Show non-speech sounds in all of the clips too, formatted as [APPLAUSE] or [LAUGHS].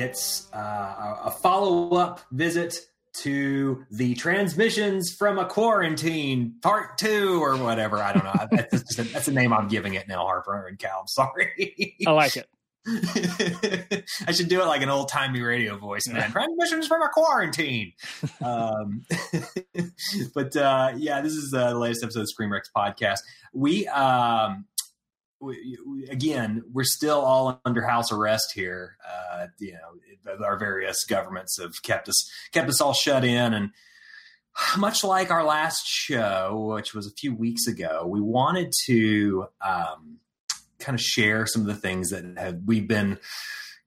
It's uh, a follow up visit to the transmissions from a quarantine part two or whatever. I don't know. [LAUGHS] that's, a, that's the name I'm giving it now, Harper and Cal. I'm [LAUGHS] sorry. I like it. [LAUGHS] I should do it like an old timey radio voice, man. Transmissions from a quarantine. um, but uh, yeah, this is uh, the latest episode of ScreenRex podcast. We, um, we, again, we're still all under house arrest here. Uh, you know, our various governments have kept us kept us all shut in, and much like our last show, which was a few weeks ago, we wanted to. Um, kind of share some of the things that have we've been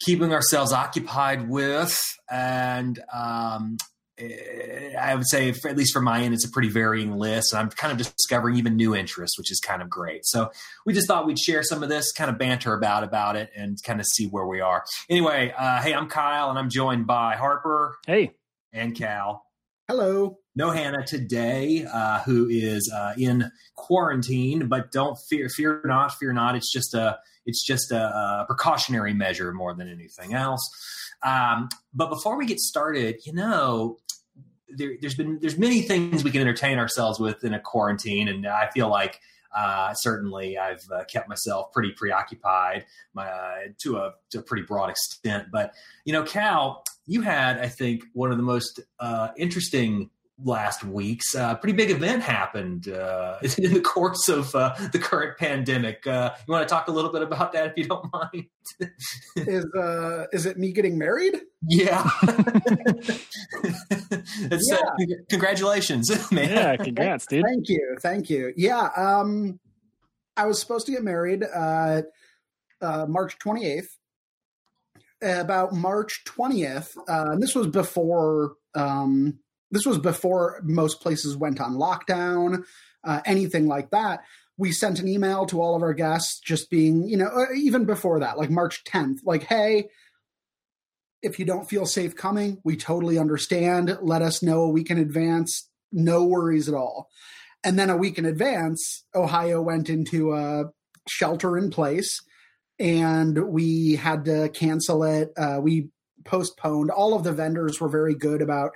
keeping ourselves occupied with and um, I would say, for, at least for my end, it's a pretty varying list. And I'm kind of discovering even new interests, which is kind of great. So we just thought we'd share some of this, kind of banter about about it, and kind of see where we are. Anyway, uh, hey, I'm Kyle, and I'm joined by Harper. Hey, and Cal. Hello no Hannah today, uh, who is uh, in quarantine. But don't fear, fear not, fear not. It's just a, it's just a, a precautionary measure more than anything else. Um, but before we get started, you know, there, has been there's many things we can entertain ourselves with in a quarantine, and I feel like. Uh, certainly, I've uh, kept myself pretty preoccupied my, uh, to a to a pretty broad extent. But you know, Cal, you had I think one of the most uh, interesting last week's uh, pretty big event happened uh, [LAUGHS] in the course of uh, the current pandemic. Uh, you want to talk a little bit about that, if you don't mind? [LAUGHS] is uh, is it me getting married? Yeah. [LAUGHS] yeah. congratulations, man. Yeah, congrats, dude. Thank you, thank you. Yeah, um, I was supposed to get married uh, March twenty eighth. About March twentieth, and this was before um, this was before most places went on lockdown, uh, anything like that. We sent an email to all of our guests, just being, you know, uh, even before that, like March 10th, like, hey, if you don't feel safe coming, we totally understand. Let us know a week in advance. No worries at all. And then a week in advance, Ohio went into a shelter in place and we had to cancel it. Uh, we postponed. All of the vendors were very good about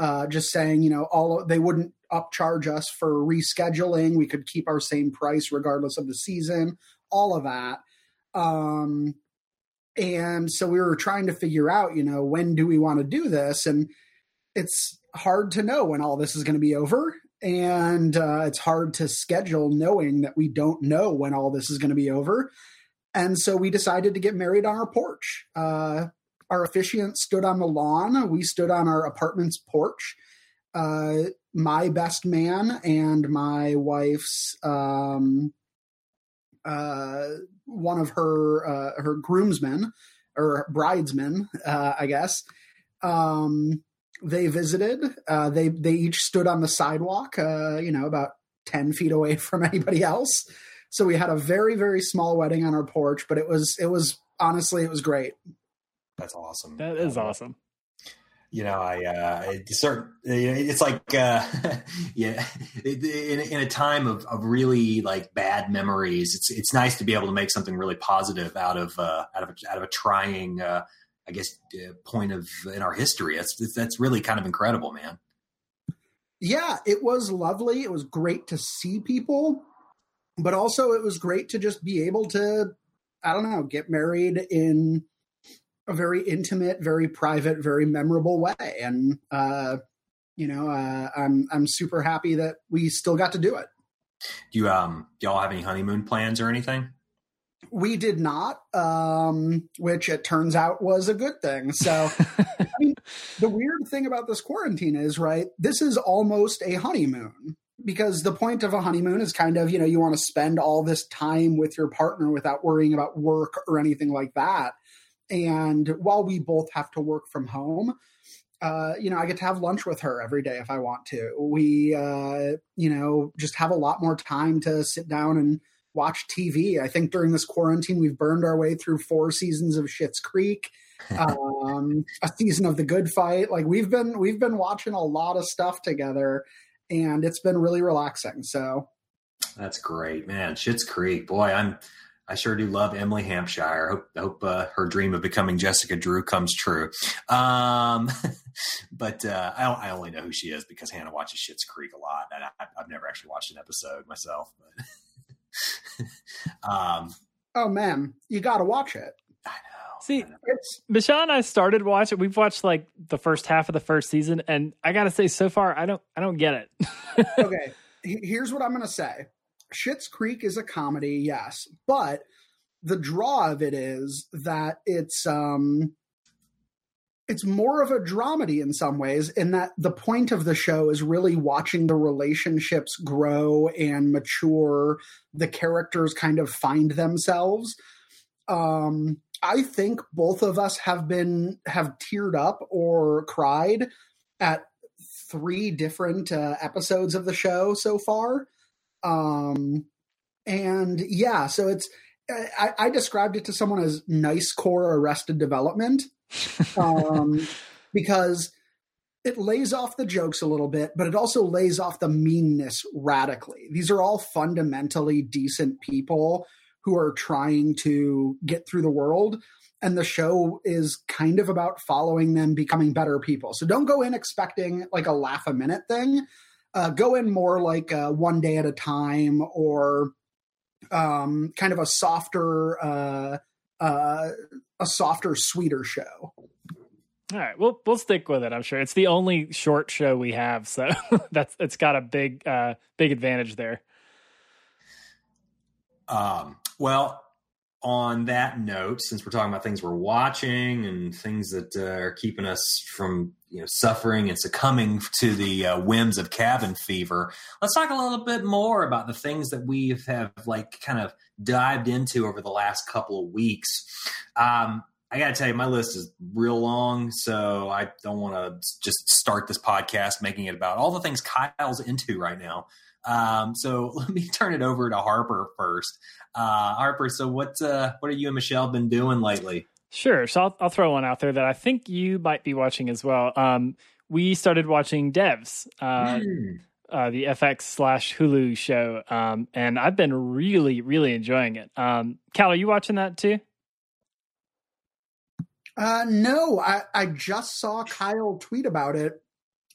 uh, just saying, you know, all they wouldn't upcharge us for rescheduling. We could keep our same price regardless of the season, all of that. Um, and so we were trying to figure out, you know, when do we want to do this? And it's hard to know when all this is going to be over. And uh, it's hard to schedule knowing that we don't know when all this is going to be over. And so we decided to get married on our porch. Uh, our officiant stood on the lawn. We stood on our apartment's porch. Uh, my best man and my wife's um, uh, one of her uh, her groomsmen or bridesmen, uh, I guess. Um, they visited. Uh, they they each stood on the sidewalk. Uh, you know, about ten feet away [LAUGHS] from anybody else. So we had a very very small wedding on our porch, but it was it was honestly it was great. That's awesome. That is um, awesome. You know, I uh, start. It's like, uh, [LAUGHS] yeah, in, in a time of, of really like bad memories, it's it's nice to be able to make something really positive out of uh, out of a, out of a trying, uh, I guess, uh, point of in our history. That's that's really kind of incredible, man. Yeah, it was lovely. It was great to see people, but also it was great to just be able to, I don't know, get married in a very intimate, very private, very memorable way. And uh, you know, uh, I'm I'm super happy that we still got to do it. Do you um do y'all have any honeymoon plans or anything? We did not, um, which it turns out was a good thing. So, [LAUGHS] I mean, the weird thing about this quarantine is, right? This is almost a honeymoon because the point of a honeymoon is kind of, you know, you want to spend all this time with your partner without worrying about work or anything like that. And while we both have to work from home, uh, you know, I get to have lunch with her every day if I want to. We, uh, you know, just have a lot more time to sit down and watch TV. I think during this quarantine, we've burned our way through four seasons of Schitt's Creek, [LAUGHS] um, a season of The Good Fight. Like we've been, we've been watching a lot of stuff together, and it's been really relaxing. So that's great, man. Schitt's Creek, boy, I'm I sure do love Emily Hampshire. I hope, I hope uh, her dream of becoming Jessica Drew comes true. Um, [LAUGHS] but uh, I, I, only know who she is because Hannah watches Schitt's Creek a lot, and I, have never actually watched an episode myself. But [LAUGHS] um, oh man, you got to watch it. I know. See, it's Michelle and I started watching. We've watched like the first half of the first season, and I gotta say, so far, I don't, I don't get it. [LAUGHS] okay, here's what I'm gonna say Schitt's Creek is a comedy, yes, but the draw of it is that it's um it's more of a dramedy in some ways in that the point of the show is really watching the relationships grow and mature the characters kind of find themselves. Um i think both of us have been have teared up or cried at three different uh, episodes of the show so far um, and yeah, so it's I, I, described it to someone as nice core arrested development, um, [LAUGHS] because it lays off the jokes a little bit, but it also lays off the meanness radically. These are all fundamentally decent people who are trying to get through the world. And the show is kind of about following them becoming better people. So don't go in expecting like a laugh a minute thing uh, go in more like uh, one day at a time or um, kind of a softer, uh, uh, a softer, sweeter show. All right, we'll we'll stick with it. I'm sure it's the only short show we have, so [LAUGHS] that's it's got a big uh, big advantage there. Um, well, on that note, since we're talking about things we're watching and things that uh, are keeping us from you know suffering and succumbing to the uh, whims of cabin fever, let's talk a little bit more about the things that we have like kind of dived into over the last couple of weeks. Um, I got to tell you, my list is real long, so I don't want to just start this podcast making it about all the things Kyle's into right now. Um, so [LAUGHS] let me turn it over to Harper first. Uh, Harper, so what uh, what have you and Michelle been doing lately? Sure. So I'll, I'll throw one out there that I think you might be watching as well. Um, we started watching Devs, uh, mm. uh, the FX slash Hulu show, um, and I've been really, really enjoying it. Um, Cal, are you watching that too? Uh, no, I, I just saw Kyle tweet about it,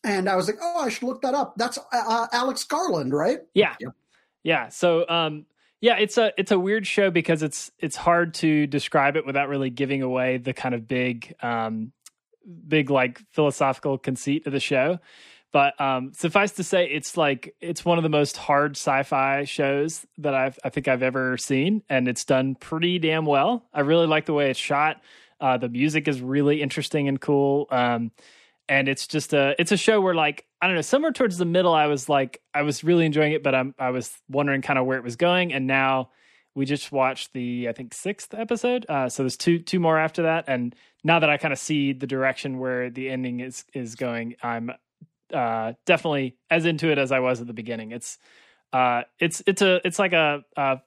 and I was like, oh, I should look that up. That's uh, uh Alex Garland, right? Yeah, yep. yeah. So um, yeah, it's a it's a weird show because it's it's hard to describe it without really giving away the kind of big um big like philosophical conceit of the show. But um suffice to say it's like it's one of the most hard sci-fi shows that I've I think I've ever seen and it's done pretty damn well. I really like the way it's shot. Uh the music is really interesting and cool. Um and it's just a it's a show where like I don't know somewhere towards the middle I was like I was really enjoying it but I'm I was wondering kind of where it was going and now we just watched the I think sixth episode uh, so there's two two more after that and now that I kind of see the direction where the ending is is going I'm uh, definitely as into it as I was at the beginning. It's uh, it's it's a it's like a, a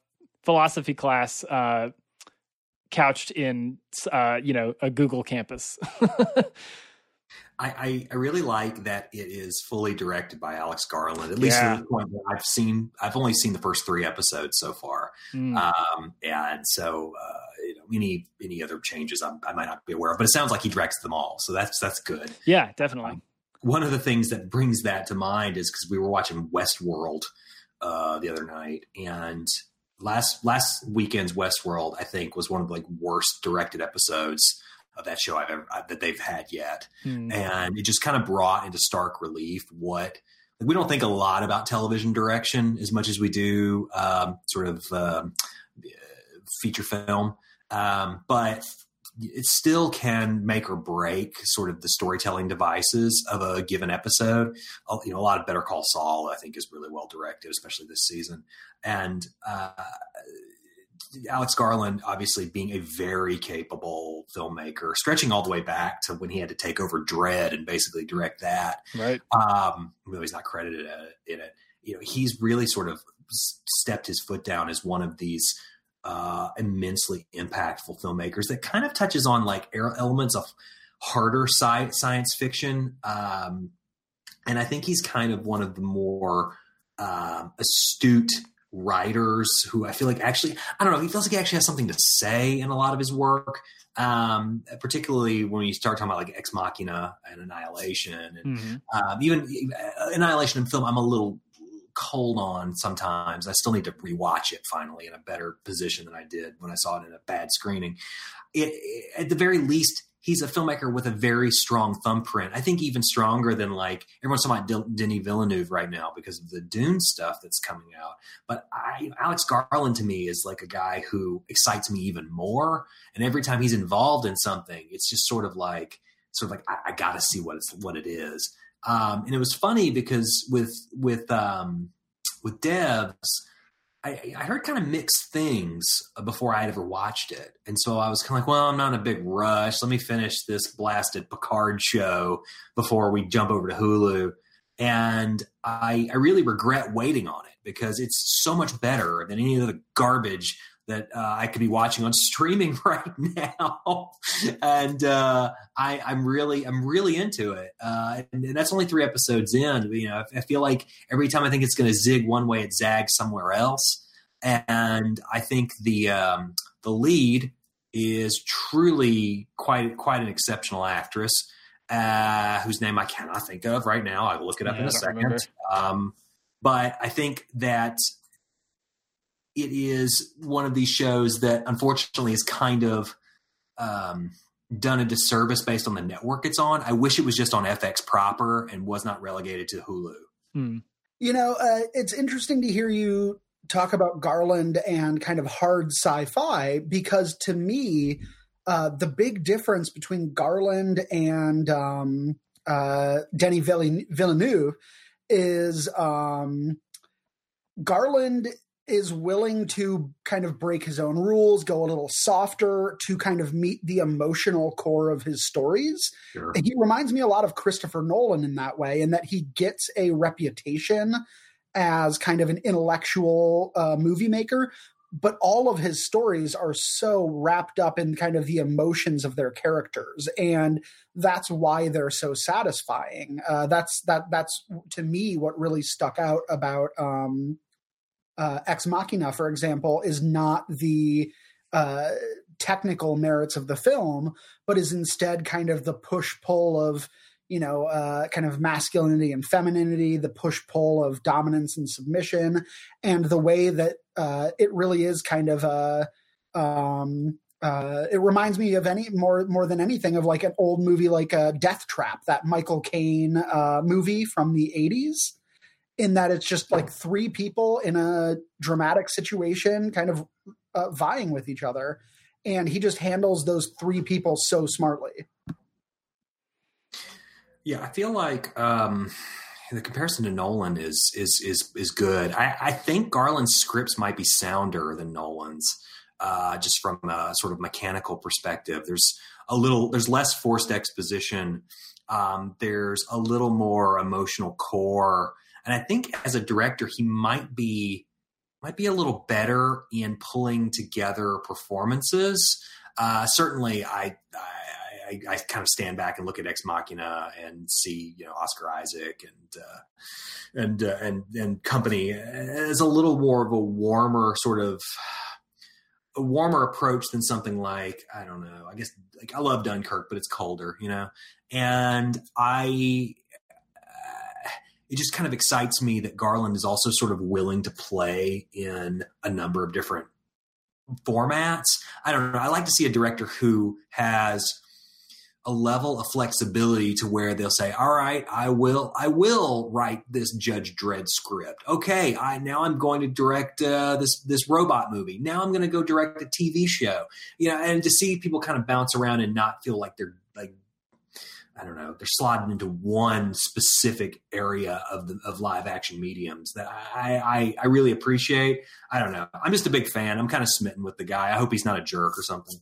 philosophy class uh, couched in uh, you know a Google campus [LAUGHS] I, I, really like that it is fully directed by Alex Garland. At least yeah. at the point that I've seen, I've only seen the first three episodes so far, mm. um, and so uh, you know, any any other changes I, I, might not be aware of. But it sounds like he directs them all, so that's that's good. Yeah, definitely. Um, one of the things that brings that to mind is because we were watching Westworld uh, the other night, and last last weekend's Westworld, I think, was one of the like worst directed episodes of that show I've ever uh, that they've had yet, mm. and it just kind of brought into stark relief what like, we don't think a lot about television direction as much as we do um, sort of um, feature film, um, but it still can make or break sort of the storytelling devices of a given episode. You know, a lot of Better Call Saul, I think, is really well directed, especially this season, and uh, Alex Garland, obviously being a very capable filmmaker, stretching all the way back to when he had to take over Dredd and basically direct that. Right. Um, though he's not credited in it, you know, he's really sort of stepped his foot down as one of these uh, immensely impactful filmmakers that kind of touches on like elements of harder sci- science fiction. Um, and I think he's kind of one of the more um, astute writers who I feel like actually I don't know he feels like he actually has something to say in a lot of his work. Um, particularly when you start talking about like Ex Machina and Annihilation, and mm-hmm. um, even uh, Annihilation in film, I'm a little cold on sometimes. I still need to rewatch it finally in a better position than I did when I saw it in a bad screening. It, it, at the very least, he's a filmmaker with a very strong thumbprint. I think even stronger than like everyone's talking about Denis Villeneuve right now because of the Dune stuff that's coming out. But I, Alex Garland to me is like a guy who excites me even more. And every time he's involved in something, it's just sort of like sort of like I, I got to see what it's what it is. Um, and it was funny because with with um, with Devs, I, I heard kind of mixed things uh, before I had ever watched it, and so I was kind of like, "Well, I'm not in a big rush. Let me finish this blasted Picard show before we jump over to Hulu." And I, I really regret waiting on it because it's so much better than any of the garbage that uh, I could be watching on [LAUGHS] streaming right now, and uh, I, am really I'm really into it. Uh, and, and, that's only three episodes in. You know, I, I feel like every time I think it's going to zig one way, it zags somewhere else. And I think the um, the lead is truly quite quite an exceptional actress, uh, whose name I cannot think of right now. I'll look it up yeah, in a second. Um, but I think that it is one of these shows that unfortunately is kind of um, done a disservice based on the network it's on. I wish it was just on FX proper and was not relegated to Hulu. Hmm. You know, uh, it's interesting to hear you talk about Garland and kind of hard sci-fi because to me, uh, the big difference between Garland and um, uh, Denis Villeneuve is um, Garland is willing to kind of break his own rules, go a little softer to kind of meet the emotional core of his stories. Sure. He reminds me a lot of Christopher Nolan in that way, in that he gets a reputation as kind of an intellectual uh, movie maker, but all of his stories are so wrapped up in kind of the emotions of their characters and that's why they're so satisfying uh, that's that that's to me what really stuck out about um, uh, Ex Machina, for example, is not the uh, technical merits of the film, but is instead kind of the push pull of you know uh, kind of masculinity and femininity, the push pull of dominance and submission, and the way that uh, it really is kind of a. Um, uh, it reminds me of any more more than anything of like an old movie like uh, Death Trap, that Michael Caine uh, movie from the '80s, in that it's just like three people in a dramatic situation kind of uh, vying with each other and he just handles those three people so smartly. Yeah i feel like um the comparison to nolan is is is is good. I i think garland's scripts might be sounder than nolan's uh, just from a sort of mechanical perspective. There's a little there's less forced exposition um, there's a little more emotional core and I think as a director, he might be might be a little better in pulling together performances. Uh, certainly, I, I, I kind of stand back and look at Ex Machina and see you know Oscar Isaac and uh, and uh, and and company as a little more of a warmer sort of a warmer approach than something like I don't know. I guess like I love Dunkirk, but it's colder, you know. And I it just kind of excites me that Garland is also sort of willing to play in a number of different formats. I don't know. I like to see a director who has a level of flexibility to where they'll say, "All right, I will, I will write this Judge Dredd script. Okay, I now I'm going to direct uh, this this robot movie. Now I'm going to go direct a TV show. You know, and to see people kind of bounce around and not feel like they're I don't know, they're slotted into one specific area of the of live action mediums that I, I, I really appreciate. I don't know. I'm just a big fan. I'm kind of smitten with the guy. I hope he's not a jerk or something.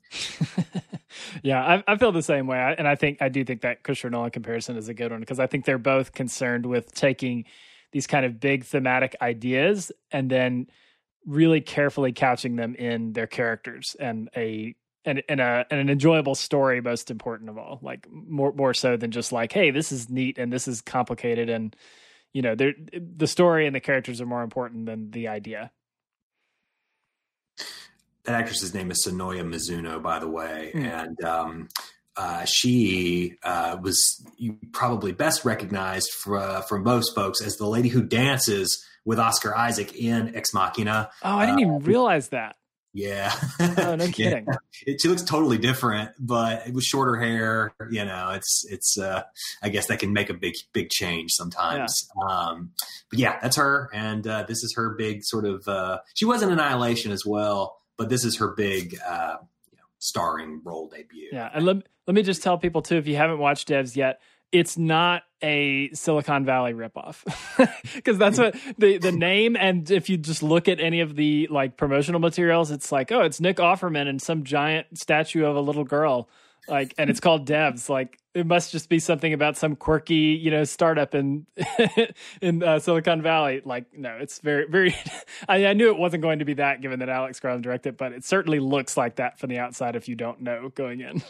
[LAUGHS] yeah, I, I, feel the same way, and I think I do think that Christopher Nolan comparison is a good one because I think they're both concerned with taking these kind of big thematic ideas and then really carefully couching them in their characters and a and and a and an enjoyable story most important of all like more more so than just like hey this is neat and this is complicated and you know the story and the characters are more important than the idea that actress's name is Sonoya Mizuno, by the way, mm. and um, uh, she uh, was probably best recognized for, uh, from most folks as the lady who dances with Oscar Isaac in Ex Machina. Oh, I didn't even uh, realize that. Yeah. Oh, no [LAUGHS] kidding. yeah. It, she looks totally different, but with shorter hair, you know, it's, it's, uh, I guess that can make a big, big change sometimes. Yeah. Um, but yeah, that's her. And, uh, this is her big sort of, uh, she was in Annihilation as well, but this is her big, uh, you know, starring role debut. Yeah. And let, let me just tell people too, if you haven't watched Devs yet, it's not a Silicon Valley ripoff [LAUGHS] because that's what the the name and if you just look at any of the like promotional materials, it's like oh, it's Nick Offerman and some giant statue of a little girl, like, and it's called Devs. Like, it must just be something about some quirky you know startup in [LAUGHS] in uh, Silicon Valley. Like, no, it's very very. [LAUGHS] I, I knew it wasn't going to be that given that Alex Garland directed, but it certainly looks like that from the outside if you don't know going in.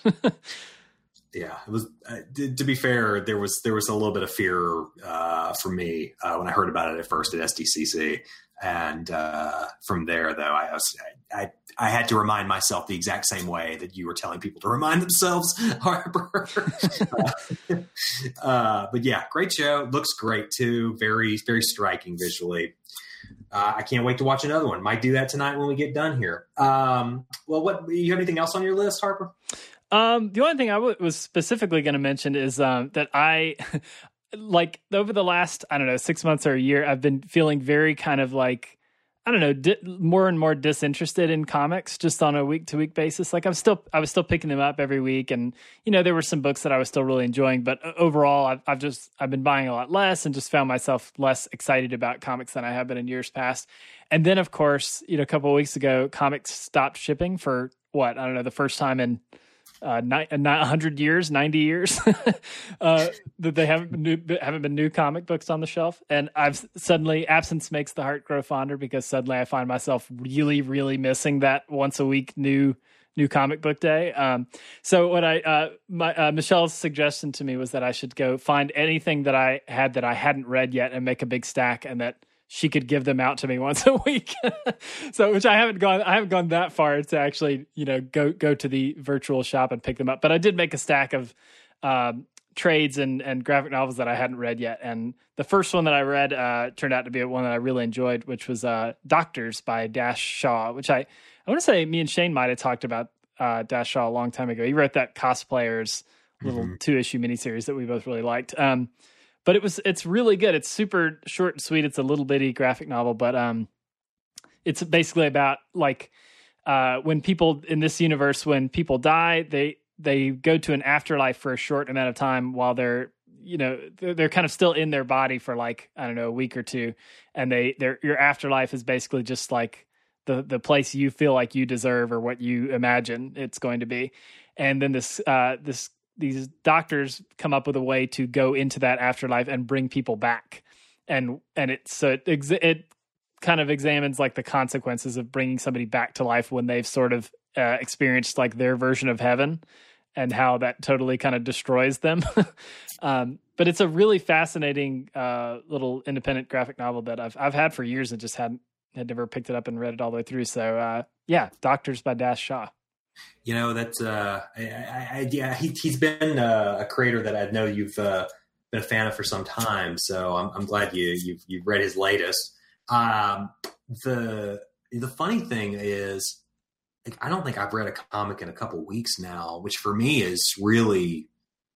Yeah, it was. Uh, to, to, be fair, there was there was a little bit of fear uh, for me uh, when I heard about it at first at SDCC, and uh, from there, though, I, was, I I had to remind myself the exact same way that you were telling people to remind themselves, [LAUGHS] Harper. [LAUGHS] Uh, but yeah, great show. Looks great too. Very very striking visually. Uh, I can't wait to watch another one. Might do that tonight when we get done here. Um, well, what you have anything else on your list, Harper? Um, the only thing I w- was specifically going to mention is um, that I, [LAUGHS] like, over the last, I don't know, six months or a year, I've been feeling very kind of like, I don't know, di- more and more disinterested in comics just on a week to week basis. Like I'm still, I was still picking them up every week, and you know there were some books that I was still really enjoying, but overall, I've, I've just I've been buying a lot less and just found myself less excited about comics than I have been in years past. And then, of course, you know, a couple of weeks ago, comics stopped shipping for what I don't know the first time in uh, ni- 100 years, 90 years [LAUGHS] uh, that they haven't been new, haven't been new comic books on the shelf. And I've suddenly absence makes the heart grow fonder because suddenly I find myself really, really missing that once a week new new comic book day. Um, so what I uh, my uh, Michelle's suggestion to me was that I should go find anything that I had that I hadn't read yet and make a big stack and that she could give them out to me [LAUGHS] once a week. so, which I haven't gone, I haven't gone that far to actually, you know, go go to the virtual shop and pick them up. But I did make a stack of um, trades and and graphic novels that I hadn't read yet. And the first one that I read uh, turned out to be one that I really enjoyed, which was uh, Doctors by Dash Shaw, which I I want to say me and Shane might have talked about uh, Dash Shaw a long time ago. He wrote that cosplayers little mm-hmm. two issue miniseries that we both really liked. Um, but it was it's really good. It's super short and sweet. It's a little bitty graphic novel, but um, it's basically about like uh, when people in this universe when people die, they they go to an afterlife for a short amount of time while they're you know they're, kind of still in their body for like I don't know a week or two, and they their your afterlife is basically just like the the place you feel like you deserve or what you imagine it's going to be and then this uh, this these doctors come up with a way to go into that afterlife and bring people back. And and it so it, it kind of examines like the consequences of bringing somebody back to life when they've sort of uh, experienced like their version of heaven and how that totally kind of destroys them. [LAUGHS] Um, but it's a really fascinating uh, little independent graphic novel that I've I've had for years and just hadn't had never picked it up and read it all the way through. So uh, yeah doctors by dash shaw you know that's uh, I, I, yeah he, has been uh, a creator that I know you've uh, been a fan of for some time. So I'm, I'm glad you you've, you've, read his latest. Um, the the funny thing is, like, I don't think I've read a comic in a couple weeks now, which for me is really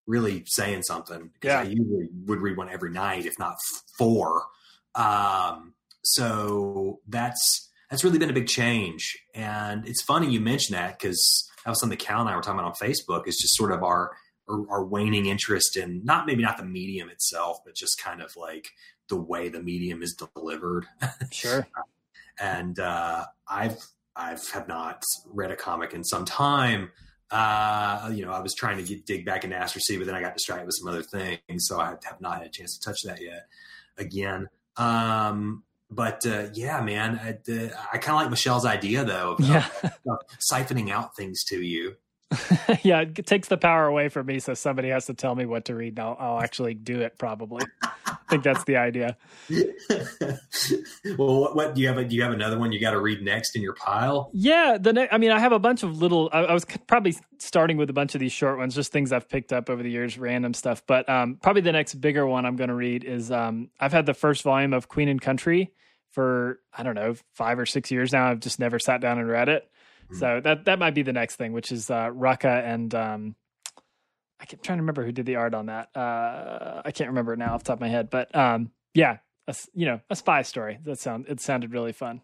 really saying something because yeah. I usually would read one every night, if not four. Um, so that's that's really been a big change. And it's funny you mention that because that was something Cal and I were talking about on Facebook is just sort of our, our, our waning interest in not maybe not the medium itself, but just kind of like the way the medium is delivered. Sure. [LAUGHS] and uh, I've I've have not read a comic in some time. Uh, you know, I was trying to get, dig back into Astro City, but then I got distracted with some other things, so I have not had a chance to touch that yet. Again, um, but uh, yeah, man, I, I kind of like Michelle's idea though, of, yeah. siphoning out things to you. [LAUGHS] yeah, it takes the power away from me, so somebody has to tell me what to read. And I'll, I'll actually do it probably. I think that's the idea. [LAUGHS] well, what, what, do you have? A, do you have another one you got to read next in your pile? Yeah, the ne- I mean, I have a bunch of little. I, I, was probably starting with a bunch of these short ones, just things I've picked up over the years, random stuff. But um, probably the next bigger one I'm going to read is um, I've had the first volume of Queen and Country for I don't know five or six years now. I've just never sat down and read it. Mm-hmm. So that that might be the next thing, which is uh, Rucka and um, I keep trying to remember who did the art on that. Uh, I can't remember it now off the top of my head, but um, yeah, a, you know, a spy story. That sound it sounded really fun.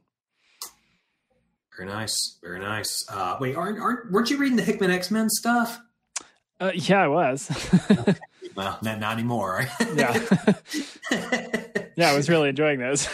Very nice, very nice. Uh, wait, aren't, aren't weren't you reading the Hickman X Men stuff? Uh, yeah, I was. [LAUGHS] okay. Well, not, not anymore. [LAUGHS] yeah, [LAUGHS] yeah, I was really enjoying those.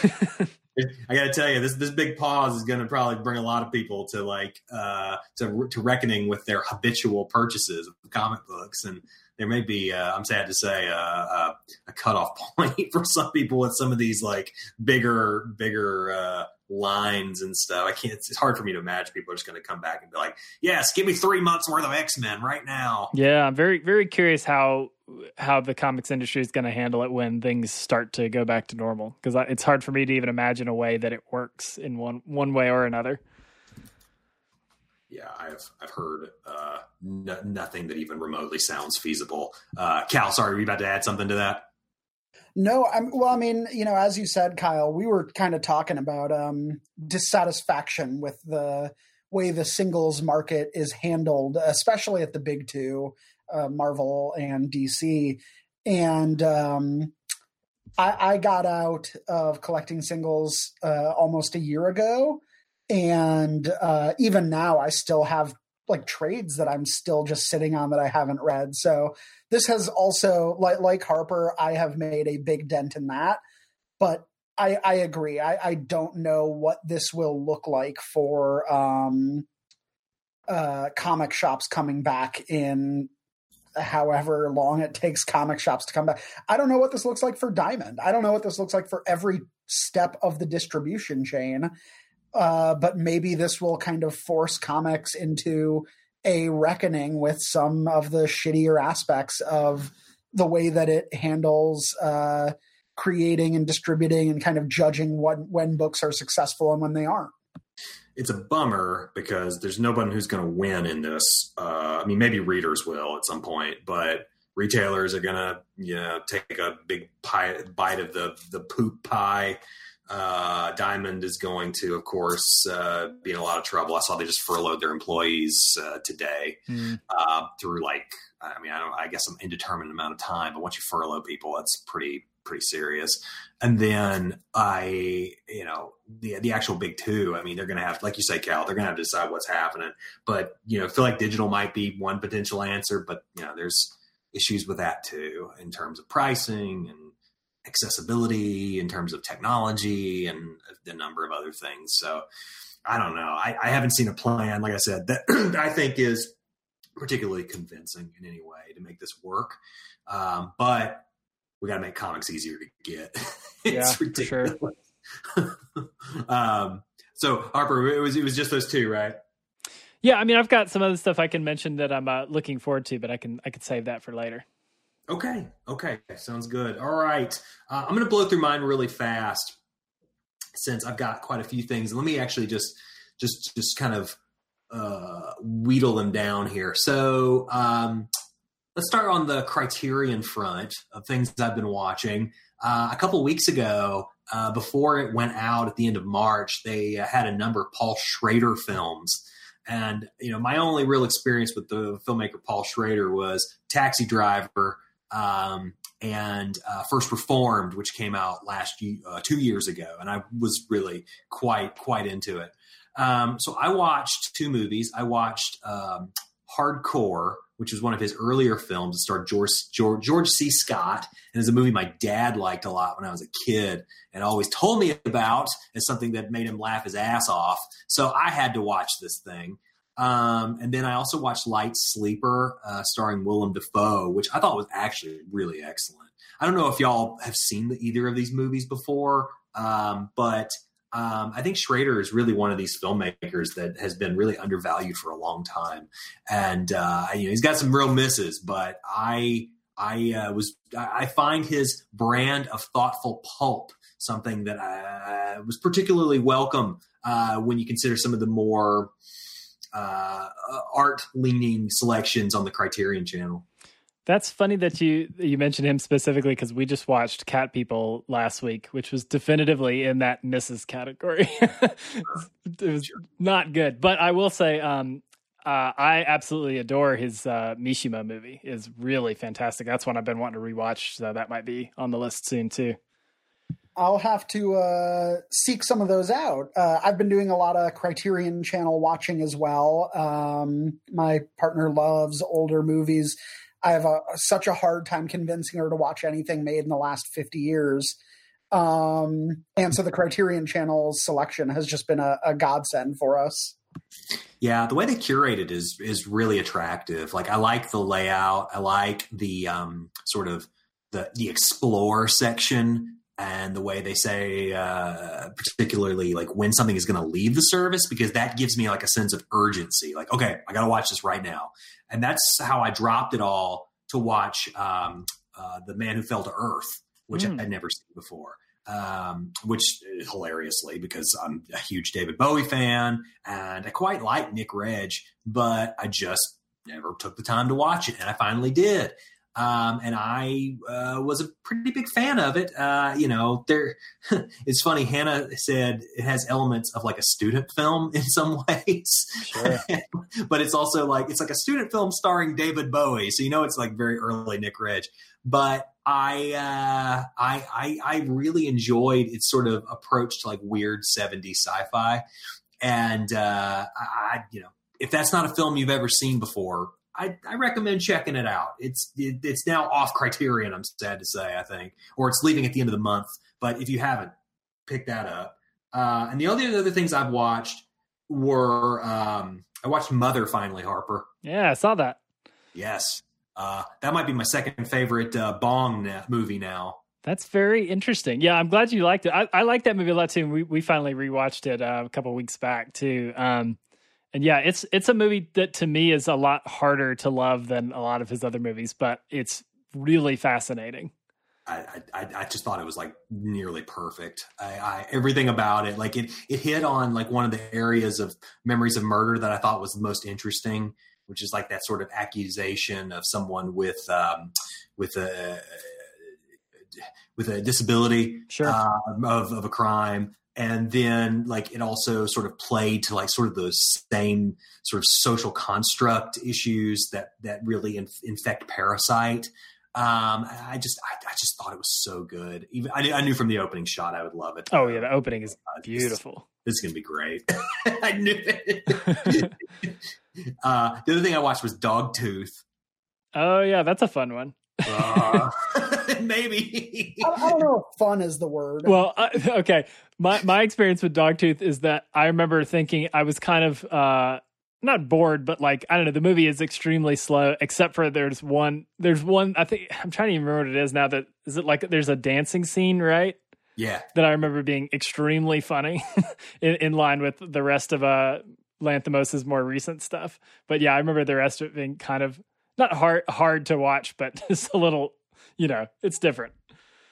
I got to tell you, this this big pause is going to probably bring a lot of people to like uh, to to reckoning with their habitual purchases of comic books, and there may be, uh, I'm sad to say, uh, uh, a cutoff [LAUGHS] point for some people with some of these like bigger bigger uh, lines and stuff. I can't. It's hard for me to imagine people are just going to come back and be like, "Yes, give me three months worth of X Men right now." Yeah, I'm very very curious how how the comics industry is going to handle it when things start to go back to normal. Because it's hard for me to even imagine a way that it works in one one way or another. Yeah i've i've heard uh, nothing that even remotely sounds feasible. Uh, cal sorry are you about to add something to that? No i'm well i mean you know as you said kyle we were kind of talking about um dissatisfaction with the way the singles market is handled especially at the big two uh, Marvel and DC, and um, I, I, got out of collecting singles uh, almost a year ago, and uh, even now I still have like trades that I'm still just sitting on that I haven't read. So this has also like like Harper, I have made a big dent in that, but. I, I agree. I, I don't know what this will look like for um, uh, comic shops coming back in however long it takes comic shops to come back. I don't know what this looks like for Diamond. I don't know what this looks like for every step of the distribution chain. Uh, but maybe this will kind of force comics into a reckoning with some of the shittier aspects of the way that it handles uh, creating and distributing and kind of judging what when books are successful and when they aren't it's a bummer because there's nobody who's going to win in this. Uh, I mean, maybe readers will at some point, but retailers are going to, you know, take a big pie, bite of the the poop pie. Uh, Diamond is going to, of course, uh, be in a lot of trouble. I saw they just furloughed their employees uh, today mm. through like, I mean, I don't, I guess some indeterminate amount of time. But once you furlough people, that's pretty pretty serious. And then I, you know, the the actual big two. I mean, they're going to have, like you say, Cal, they're going to have to decide what's happening. But you know, feel like digital might be one potential answer, but you know, there's issues with that too in terms of pricing and accessibility, in terms of technology, and the number of other things. So I don't know. I, I haven't seen a plan, like I said, that [CLEARS THROAT] I think is particularly convincing in any way to make this work. Um, but we got to make comics easier to get. [LAUGHS] it's yeah, ridiculous. Sure. [LAUGHS] um, so Harper, it was it was just those two, right? Yeah, I mean, I've got some other stuff I can mention that I'm uh, looking forward to, but I can I can save that for later. Okay, okay, sounds good. All right, uh, I'm going to blow through mine really fast since I've got quite a few things. Let me actually just just just kind of uh, wheedle them down here. So um, let's start on the criterion front of things I've been watching. Uh, a couple weeks ago, uh, before it went out at the end of March, they uh, had a number of Paul Schrader films. And, you know, my only real experience with the filmmaker Paul Schrader was Taxi Driver um, and uh, First Reformed, which came out last uh, two years ago. And I was really quite, quite into it. Um, so I watched two movies. I watched um, Hardcore, which was one of his earlier films. It starred George, George, George C. Scott, and is a movie my dad liked a lot when I was a kid and always told me about as something that made him laugh his ass off. So I had to watch this thing. Um, and then I also watched Light Sleeper, uh, starring Willem Dafoe, which I thought was actually really excellent. I don't know if y'all have seen the, either of these movies before, um, but um, I think Schrader is really one of these filmmakers that has been really undervalued for a long time, and uh, you know he's got some real misses, but I I uh, was I find his brand of thoughtful pulp something that I, was particularly welcome uh, when you consider some of the more uh, art leaning selections on the Criterion Channel. That's funny that you you mentioned him specifically because we just watched Cat People last week, which was definitively in that Mrs. category. [LAUGHS] it was not good, but I will say um, uh, I absolutely adore his uh, Mishima movie. is really fantastic. That's one I've been wanting to rewatch, so that might be on the list soon too. I'll have to uh, seek some of those out. Uh, I've been doing a lot of Criterion Channel watching as well. Um, my partner loves older movies. I have a, such a hard time convincing her to watch anything made in the last 50 years. Um, and so the Criterion Channel's selection has just been a, a godsend for us. Yeah, the way they curate it is is really attractive. Like I like the layout. I like the um, sort of the the explore section and the way they say uh, particularly like when something is going to leave the service because that gives me like a sense of urgency. Like okay i gotta watch this right now. And that's how i dropped it all to watch um, uh, the man who fell to earth which mm. i'd never seen before. Um, which hilariously because i'm a huge david bowie fan and i quite like Nic Roeg but i just never took the time to watch it and i finally did um, and I uh, was a pretty big fan of it. Uh, you know, there. [LAUGHS] it's funny. Hannah said it has elements of like a student film in some [LAUGHS] ways, sure. [LAUGHS] but it's also like it's like a student film starring David Bowie. So you know, it's like very early Nic Roeg. But I, uh, I, I, I really enjoyed its sort of approach to like weird '70s sci-fi, and uh, I, you know, if that's not a film you've ever seen before, I, I, recommend checking it out. It's it, it's now off Criterion. I'm sad to say, I think, or it's leaving at the end of the month. But if you haven't, pick that up. Uh, and the only other things I've watched were um, I watched Mother finally, Harper. Yeah, I saw that. Yes, uh, that might be my second favorite uh, Bong movie now. That's very interesting. Yeah, I'm glad you liked it. I, I like that movie a lot too. we we finally rewatched it uh, a couple weeks back too. Um, and yeah, it's it's a movie that to me is a lot harder to love than a lot of his other movies, but it's really fascinating. I, I, I just thought it was like nearly perfect. I, I, everything about it, like it, it hit on like one of the areas of memories of murder that I thought was the most interesting, which is like that sort of accusation of someone with, um, with a, with a disability sure. uh, of, of a crime and then like it also sort of played to like sort of those same sort of social construct issues that that really inf- infect parasite. Um i just I, I, just thought it was so good. Even I, I, knew from the opening shot i would love it. Oh yeah the opening is uh, beautiful. This, this, is gonna be great. [LAUGHS] I knew it. [LAUGHS] Uh the other thing i watched was dogtooth. Oh yeah that's a fun one uh, [LAUGHS] maybe I, I, don't know if fun is the word well uh, [LAUGHS] okay my my experience with Dogtooth is that I remember thinking I was kind of uh not bored, but like I don't know, the movie is extremely slow, except for there's one there's one I think I'm trying to even remember what it is now that is it like there's a dancing scene, right? Yeah. That I remember being extremely funny [LAUGHS] in, in line with the rest of uh Lanthimos's more recent stuff. But yeah, I remember the rest of it being kind of not hard hard to watch, but [LAUGHS] it's a little, you know, it's different.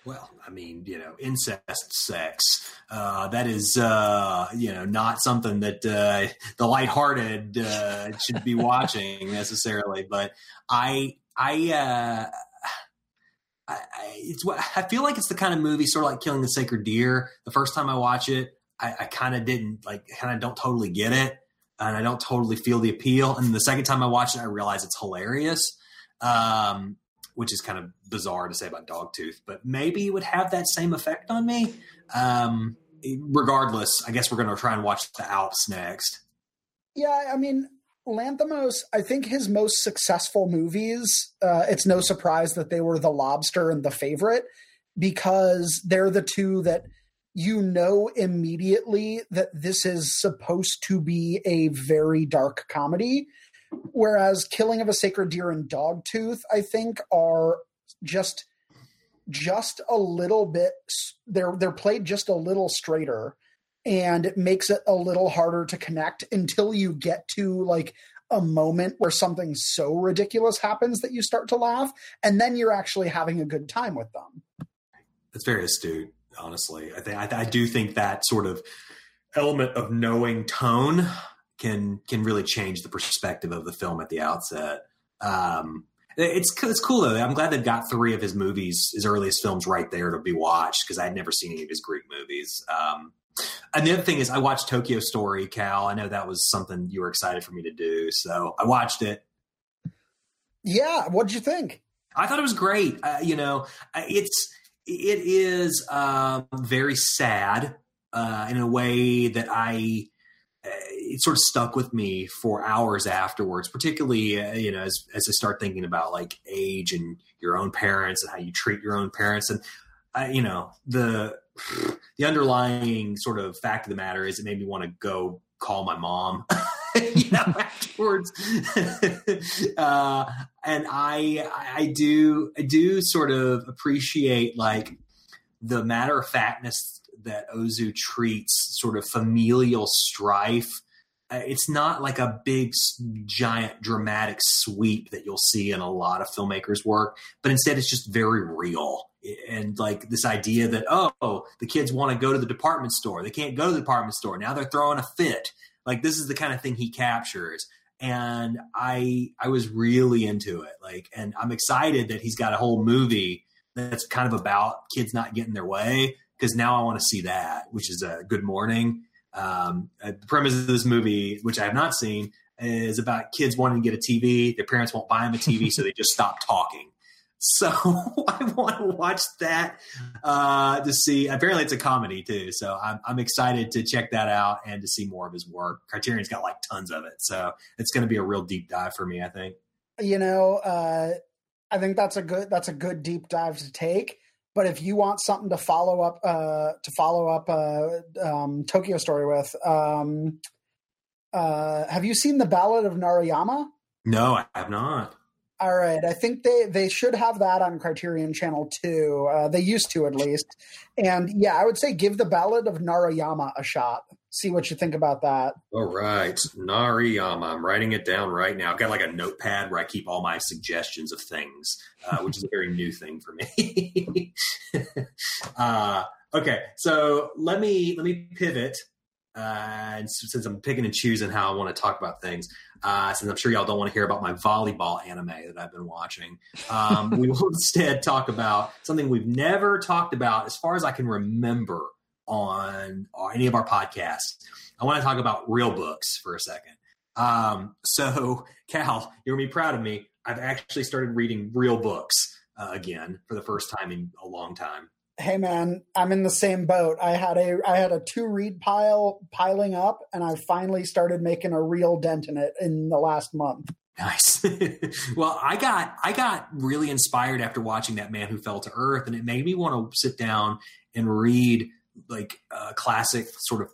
Well, I mean, you know, incest sex. Uh, that is, uh, you know, not something that uh, the lighthearted uh, should be watching necessarily. But I, I, uh, I, it's what I feel like it's the kind of movie, sort of like Killing the Sacred Deer. The first time I watch it, I, I kind of didn't like, kind of don't totally get it, and I don't totally feel the appeal. And the second time I watch it, I realize it's hilarious. Um, which is kind of bizarre to say about Dogtooth, but maybe it would have that same effect on me. Um, regardless, I guess we're going to try and watch the Alps next. Yeah, I mean, Lanthimos, I think his most successful movies, uh, it's no surprise that they were The Lobster and The Favorite because they're the two that you know immediately that this is supposed to be a very dark comedy Whereas Killing of a Sacred Deer and Dogtooth, I think, are just just a little bit they're they're played just a little straighter and it makes it a little harder to connect until you get to like a moment where something so ridiculous happens that you start to laugh, and then you're actually having a good time with them. That's very astute, honestly. I think I, do think that sort of element of knowing tone can can really change the perspective of the film at the outset. Um, it's it's cool though. I'm glad they've got three of his movies, his earliest films, right there to be watched because I'd never seen any of his Greek movies. Um, and the other thing is, I watched Tokyo Story, Cal. I know that was something you were excited for me to do, so I watched it. Yeah, what did you think? I thought it was great. Uh, you know, it's it is um, very sad uh, in a way that I it sort of stuck with me for hours afterwards, particularly, uh, you know, as, as I start thinking about like age and your own parents and how you treat your own parents. And, uh, you know, the, [SIGHS] the underlying sort of fact of the matter is it made me want to go call my mom, [LAUGHS] [LAUGHS] you know, afterwards. [LAUGHS] uh, and I, I do, I do sort of appreciate like the matter of factness that Ozu treats sort of familial strife. Uh, it's not like a big, giant, dramatic sweep that you'll see in a lot of filmmakers' work, but instead it's just very real. And like this idea that, oh, the kids want to go to the department store. They can't go to the department store. Now they're throwing a fit. Like this is the kind of thing he captures. And I I was really into it. Like, and I'm excited that he's got a whole movie that's kind of about kids not getting their way because now I want to see that, which is a Good Morning. Um, uh, the premise of this movie, which I have not seen, is about kids wanting to get a TV. Their parents won't buy them a TV, so they just stop talking. So [LAUGHS] I want to watch that uh, to see. Apparently, it's a comedy too, so I'm, I'm excited to check that out and to see more of his work. Criterion's got like tons of it, so it's going to be a real deep dive for me. I think. You know, uh, I think that's a good that's a good deep dive to take. But if you want something to follow up uh, to follow up uh, um, Tokyo Story with, um, uh, have you seen the Ballad of Narayama? No, I have not. All right, I think they they should have that on Criterion Channel too. Uh, they used to at least, and yeah, I would say give the Ballad of Narayama a shot see what you think about that. All right. Narayama. I'm writing it down right now. I've got like a notepad where I keep all my suggestions of things, uh, which is a very new thing for me. [LAUGHS] uh, okay. So let me, let me pivot. Uh, and since I'm picking and choosing how I want to talk about things, uh, since I'm sure y'all don't want to hear about my volleyball anime that I've been watching, um, we will [LAUGHS] instead talk about something we've never talked about as far as I can remember on any of our podcasts. I want to talk about real books for a second. Um, so, [LAUGHS] Cal, you're gonna be proud of me. I've actually started reading real books uh, again for the first time in a long time. Hey man, I'm in the same boat. I had a I had a two read pile piling up, and I finally started making a real dent in it in the last month. Nice. [LAUGHS] well, I got I got really inspired after watching that Man Who Fell to Earth, and it made me want to sit down and read like uh, classic sort of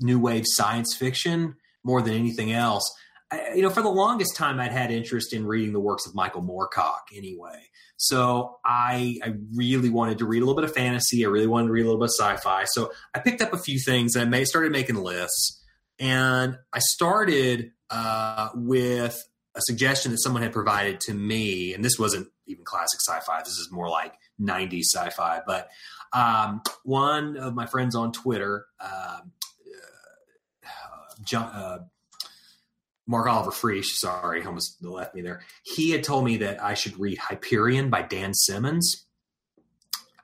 new wave science fiction more than anything else. I, you know, for the longest time, I'd had interest in reading the works of Michael Moorcock anyway. So I, I really wanted to read a little bit of fantasy. I really wanted to read a little bit of sci-fi. So I picked up a few things and I may, started making lists. And I started uh, with a suggestion that someone had provided to me, and this wasn't even classic sci-fi. This is more like 90s sci-fi. But um, one of my friends on Twitter, um, uh, John, uh, Mark Oliver Friesch, sorry, almost left me there. He had told me that I should read Hyperion by Dan Simmons.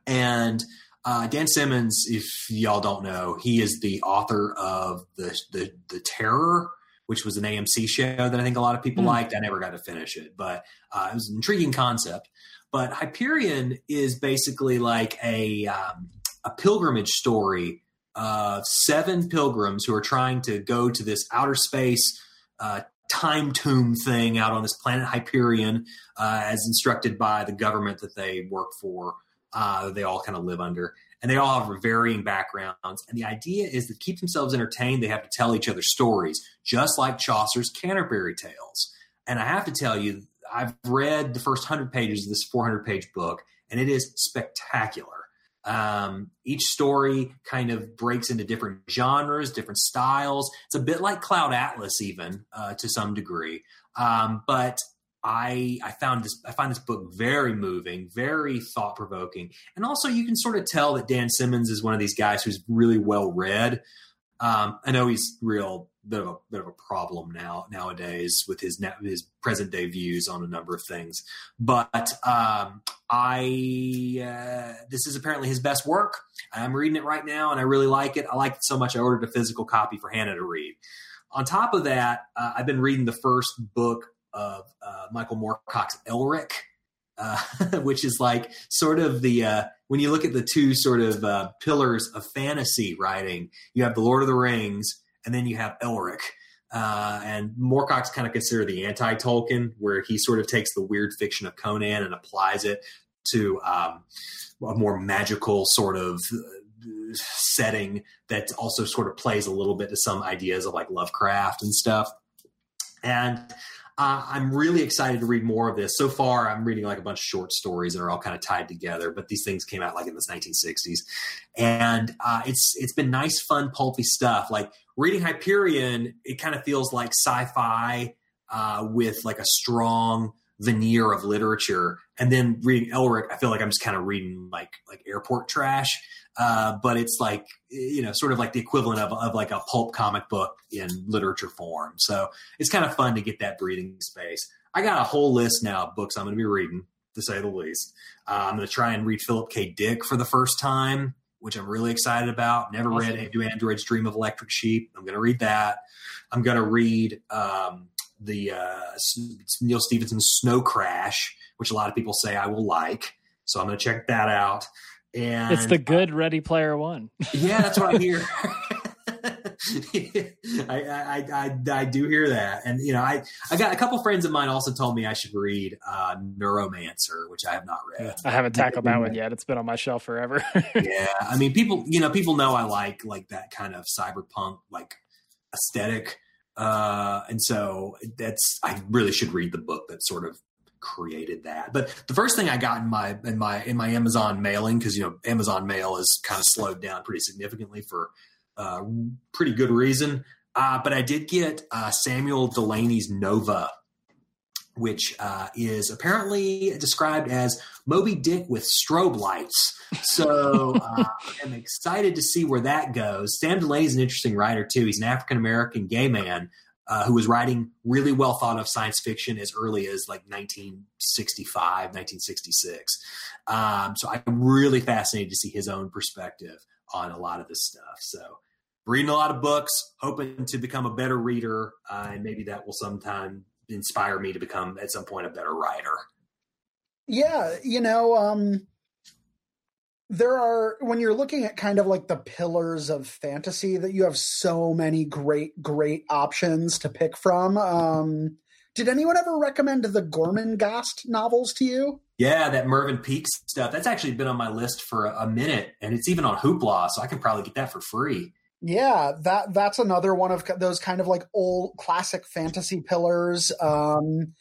And uh, Dan Simmons, if y'all don't know, he is the author of the the, the Terror, which was an AMC show that I think a lot of people mm. liked. I never got to finish it, but uh, it was an intriguing concept. But Hyperion is basically like a um, a pilgrimage story of seven pilgrims who are trying to go to this outer space uh, time tomb thing out on this planet Hyperion, uh, as instructed by the government that they work for. Uh, they all kind of live under, and they all have varying backgrounds. And the idea is to keep themselves entertained, they have to tell each other stories, just like Chaucer's Canterbury Tales. And I have to tell you, I've read the first 100 pages of this 400 page book, and it is spectacular. Um, each story kind of breaks into different genres, different styles. It's a bit like Cloud Atlas, even uh, to some degree. Um, but I I found this I find this book very moving, very thought provoking, and also you can sort of tell that Dan Simmons is one of these guys who's really well read. Um, I know he's real bit of a bit of a problem now nowadays with his his present day views on a number of things, but um, I uh, this is apparently his best work. I'm reading it right now, and I really like it. I like it so much I ordered a physical copy for Hannah to read. On top of that, uh, I've been reading the first book of uh, Michael Moorcock's Elric, uh, [LAUGHS] which is like sort of the uh, when you look at the two sort of uh, pillars of fantasy writing, you have the Lord of the Rings, and then you have Elric. Uh, and Moorcock's kind of considered the anti-Tolkien, where he sort of takes the weird fiction of Conan and applies it to um, a more magical sort of uh, setting that also sort of plays a little bit to some ideas of like Lovecraft and stuff. And uh, I'm really excited to read more of this. So far, I'm reading like a bunch of short stories that are all kind of tied together. But these things came out like in the 1960s, and uh, it's it's been nice, fun, pulpy stuff. Like reading Hyperion, it kind of feels like sci-fi uh, with like a strong veneer of literature. And then reading Elric, I feel like I'm just kind of reading like like airport trash. Uh, but it's like you know sort of like the equivalent of, of like a pulp comic book in literature form. So it's kind of fun to get that breathing space. I got a whole list now of books i'm going to be reading to say the least. Uh, i'm going to try and read philip k. Dick for the first time which i'm really excited about. Never awesome. read do androids dream of electric sheep. I'm going to read that. I'm going to read um, the uh, neal stephenson's snow crash which a lot of people say i will like. So i'm going to check that out and it's the good Ready Player One. yeah, that's what I hear. [LAUGHS] [LAUGHS] I, I, I, I, do hear that. And, you know, I, I got a couple friends of mine also told me I should read uh, Neuromancer, which I have not read. I haven't tackled that one yet. It's been on my shelf forever. [LAUGHS] yeah. I mean, people, you know, people know I like, like that kind of cyberpunk, like aesthetic. Uh, and so that's, I really should read the book that sort of created that. But the first thing I got in my in my in my Amazon mailing because you know Amazon mail is kind of slowed down pretty significantly for uh, pretty good reason. Uh, but I did get uh, Samuel Delany's Nova, which uh, is apparently described as Moby Dick with strobe lights. So uh, [LAUGHS] I'm excited to see where that goes. Sam Delany is an interesting writer too. He's an African American gay man uh, who was writing really well thought of science fiction as early as like 1965, 1966. Um, so I'm really fascinated to see his own perspective on a lot of this stuff. So reading a lot of books, hoping to become a better reader, uh, and maybe that will sometime inspire me to become at some point a better writer. Yeah, you know, um, there are when you're looking at kind of like the pillars of fantasy that you have so many great great options to pick from um did anyone ever recommend the Gormenghast novels to you? Yeah, that Mervyn Peake stuff. That's actually been on my list for a minute, and it's even on Hoopla, so I can probably get that for free. Yeah, that that's another one of those kind of like old classic fantasy pillars. Um,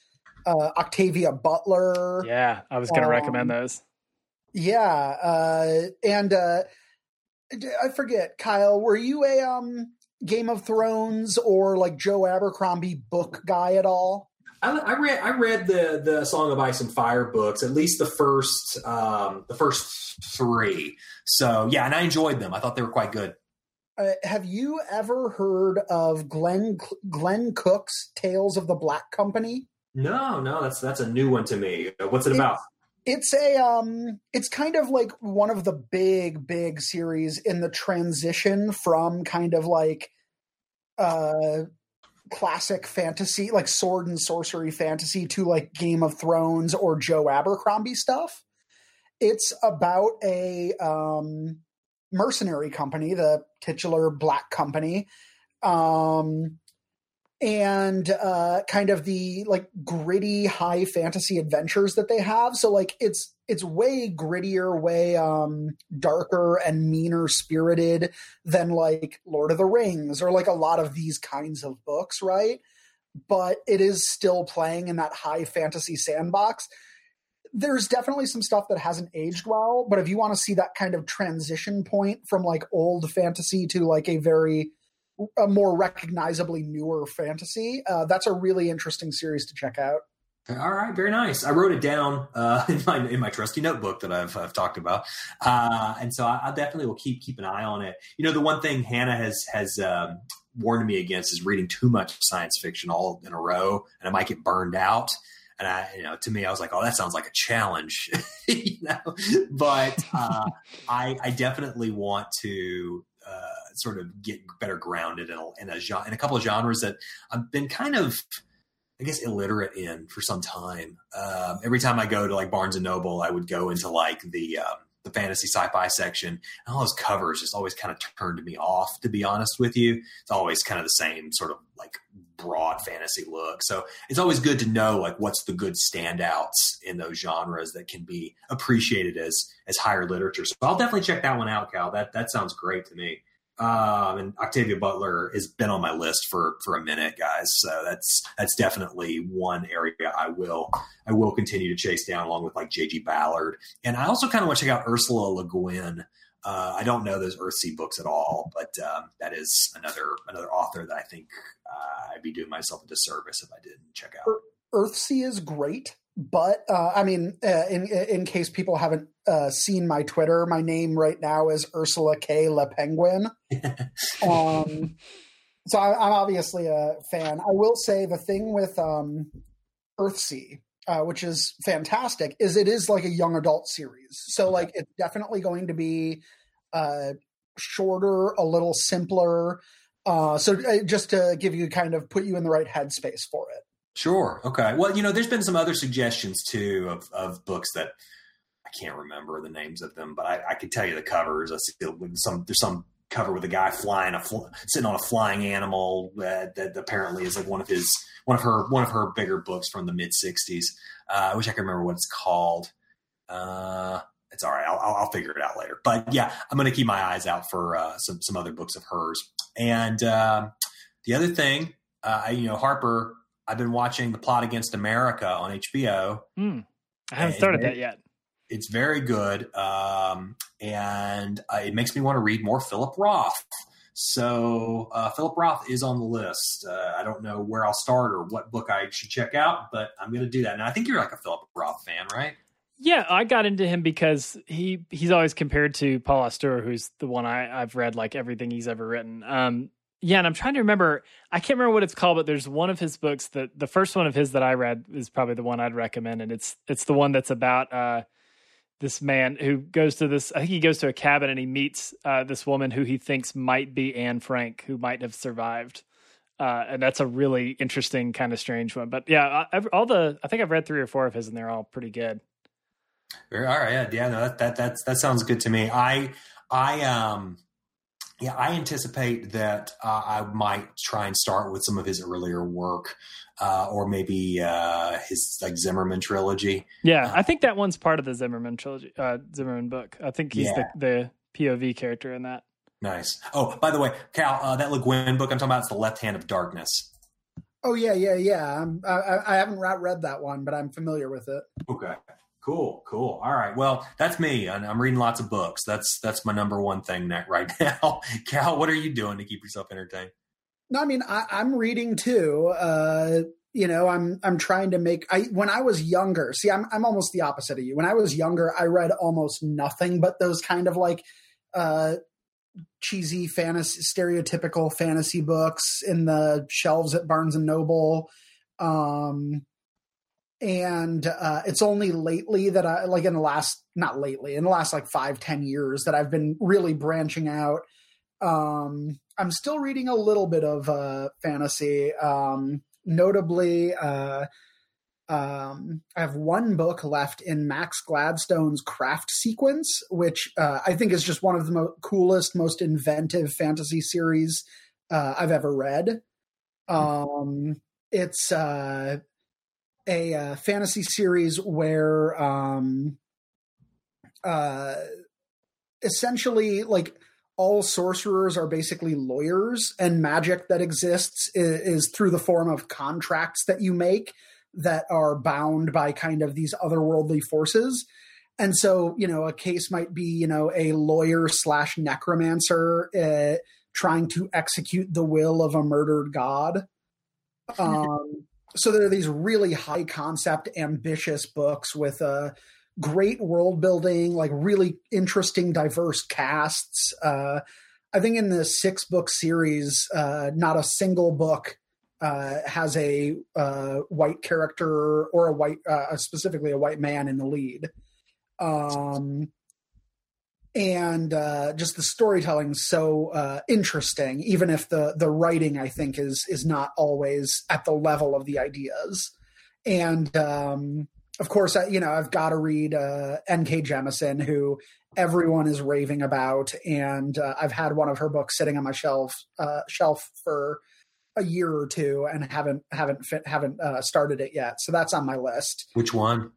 uh, Octavia Butler. Yeah, I was going to um, recommend those. Yeah, uh, and uh, I forget, Kyle, were you a um, Game of Thrones or like Joe Abercrombie book guy at all? I, I, read I read the the Song of Ice and Fire books, at least the first um, the first three. So yeah, and I enjoyed them. I thought they were quite good. Uh, have you ever heard of Glenn Glenn Cook's Tales of the Black Company? No, no, that's that's a new one to me. What's it about? It's a um it's kind of like one of the big big series in the transition from kind of like uh classic fantasy like sword and sorcery fantasy to like game of thrones or joe abercrombie stuff. It's about a um mercenary company the titular black company um and uh, kind of the like gritty high fantasy adventures that they have. So like it's it's way grittier, way um, darker and meaner spirited than like Lord of the Rings or like a lot of these kinds of books, right? But it is still playing in that high fantasy sandbox. there's definitely some stuff that hasn't aged well, but if you want to see that kind of transition point from like old fantasy to like a very a more recognizably newer fantasy, uh, that's a really interesting series to check out. All right, very nice. I wrote it down uh, [LAUGHS] in my in my trusty notebook that I've I've talked about, uh, and so I, I, definitely will keep keep an eye on it. You know, the one thing Hannah has has um, warned me against is reading too much science fiction all in a row, and I might get burned out. And I, you know, to me, I was like, "Oh, that sounds like a challenge," [LAUGHS] you know. But uh, [LAUGHS] I, I definitely want to uh, sort of get better grounded in a, in a in a couple of genres that I've been kind of I guess illiterate in for some time. Um, every time I go to like Barnes and Noble, I would go into like the um, the fantasy sci-fi section, and all those covers just always kind of turned me off. To be honest with you, it's always kind of the same sort of like broad fantasy look. So it's always good to know like what's the good standouts in those genres that can be appreciated as as higher literature. So I'll definitely check that one out, Cal. That that sounds great to me. Um, and Octavia Butler has been on my list for for a minute, guys. So that's that's definitely one area I will I will continue to chase down, along with like J.G. Ballard. And I also kind of want to check out Ursula Le Guin. Uh, I don't know those Earthsea books at all, but um, that is another another author that I think uh, I'd be doing myself a disservice if I didn't check out. Earthsea is great but uh, I mean, uh, in in case people haven't uh, seen my Twitter, my name right now is Ursula K. Le Penguin. [LAUGHS] um, so I, am obviously a fan. I will say the thing with um, Earthsea, uh, which is fantastic, is it is like a young adult series. So like it's definitely going to be uh, shorter, a little simpler. Uh, so just to give you kind of put you in the right headspace for it. Sure. Okay. Well, you know, there's been some other suggestions too of, of books that I can't remember the names of them, but I, I could tell you the covers. I see some there's some cover with a guy flying a sitting on a flying animal that, that apparently is like one of his one of her one of her bigger books from the mid '60s. Uh, I wish I could remember what it's called. Uh, it's all right. I'll, I'll, figure it out later. But yeah, I'm going to keep my eyes out for uh, some some other books of hers. And um, the other thing, uh, you know, Harper I've been watching The Plot Against America on HBO. Mm, I haven't started that yet. It's very good, um, and uh, it makes me want to read more Philip Roth. So uh, Philip Roth is on the list. Uh, I don't know where I'll start or what book I should check out, but I'm going to do that. And I think you're like a Philip Roth fan, right? Yeah, I got into him because he he's always compared to Paul Auster, who's the one I, I've read like everything he's ever written. Um, yeah, and I'm trying to remember. I can't remember what it's called, but there's one of his books that the first one of his that I read is probably the one I'd recommend, and it's it's the one that's about uh, this man who goes to this. I think he goes to a cabin and he meets uh, this woman who he thinks might be Anne Frank, who might have survived. Uh, and that's a really interesting kind of strange one. But yeah, I've, all the I think I've read three or four of his, and they're all pretty good. All right, yeah, yeah, no, that that that that sounds good to me. I I um yeah, I anticipate that uh, I might try and start with some of his earlier work, uh, or maybe uh, his like Zuckerman trilogy. Yeah, uh, I think that one's part of the Zuckerman trilogy, uh, Zuckerman book. I think he's yeah. the, the POV character in that. Nice. Oh, by the way, Cal, uh, that Le Guin book I'm talking about is The Left Hand of Darkness. Oh yeah, yeah, yeah. I, I haven't read that one, but I'm familiar with it. Okay. Cool, cool. All right. Well, that's me. I'm reading lots of books. That's that's my number one thing right [LAUGHS] now. Cal, what are you doing to keep yourself entertained? No, I mean I, am reading too. Uh, you know, I'm I'm trying to make. I when I was younger, see, I'm I'm almost the opposite of you. When I was younger, I read almost nothing but those kind of like uh, cheesy fantasy, stereotypical fantasy books in the shelves at Barnes and Noble. Um, and uh, it's only lately that I like in the last not lately in the last like five ten years that I've been really branching out. Um, I'm still reading a little bit of uh, fantasy, um, notably. Uh, um, I have one book left in Max Gladstone's Craft Sequence, which uh, I think is just one of the mo- coolest, most inventive fantasy series uh, I've ever read. Um, it's uh, a uh, fantasy series where um, uh, essentially like all sorcerers are basically lawyers and magic that exists is, is, through the form of contracts that you make that are bound by kind of these otherworldly forces. And so, you know, a case might be, you know, a lawyer slash necromancer uh, trying to execute the will of a murdered god. [LAUGHS] Um, so there are these really high concept, ambitious books with a great world building, like really interesting, diverse casts. Uh, I think in the six book series, uh, not a single book uh, has a uh, white character or a white, uh, specifically a white man in the lead. Um, and uh, just the storytelling so uh, interesting, even if the the writing I think is is not always at the level of the ideas. And um, of course, I, you know I've got to read uh, N.K. Jemisin, who everyone is raving about, and uh, I've had one of her books sitting on my shelf uh, shelf for a year or two, and haven't haven't fit, haven't uh, started it yet. So that's on my list. Which one?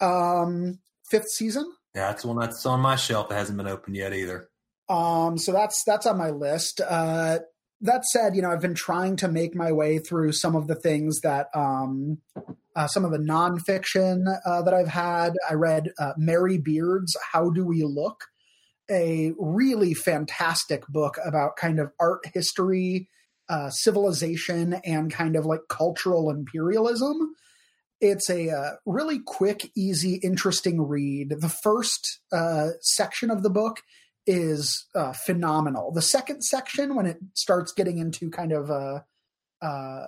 Um, fifth season. That's one that's on my shelf that hasn't been opened yet either. Um, so that's that's on my list. Uh, that said, you know, I've been trying to make my way through some of the things that um, uh, some of the nonfiction uh, that I've had. I read uh, Mary Beard's "How Do We Look," a really fantastic book about kind of art history, uh, civilization, and kind of like cultural imperialism it's a uh, really quick, easy, interesting read. The first uh, section of the book is uh, phenomenal. The second section, when it starts getting into kind of a, uh, uh,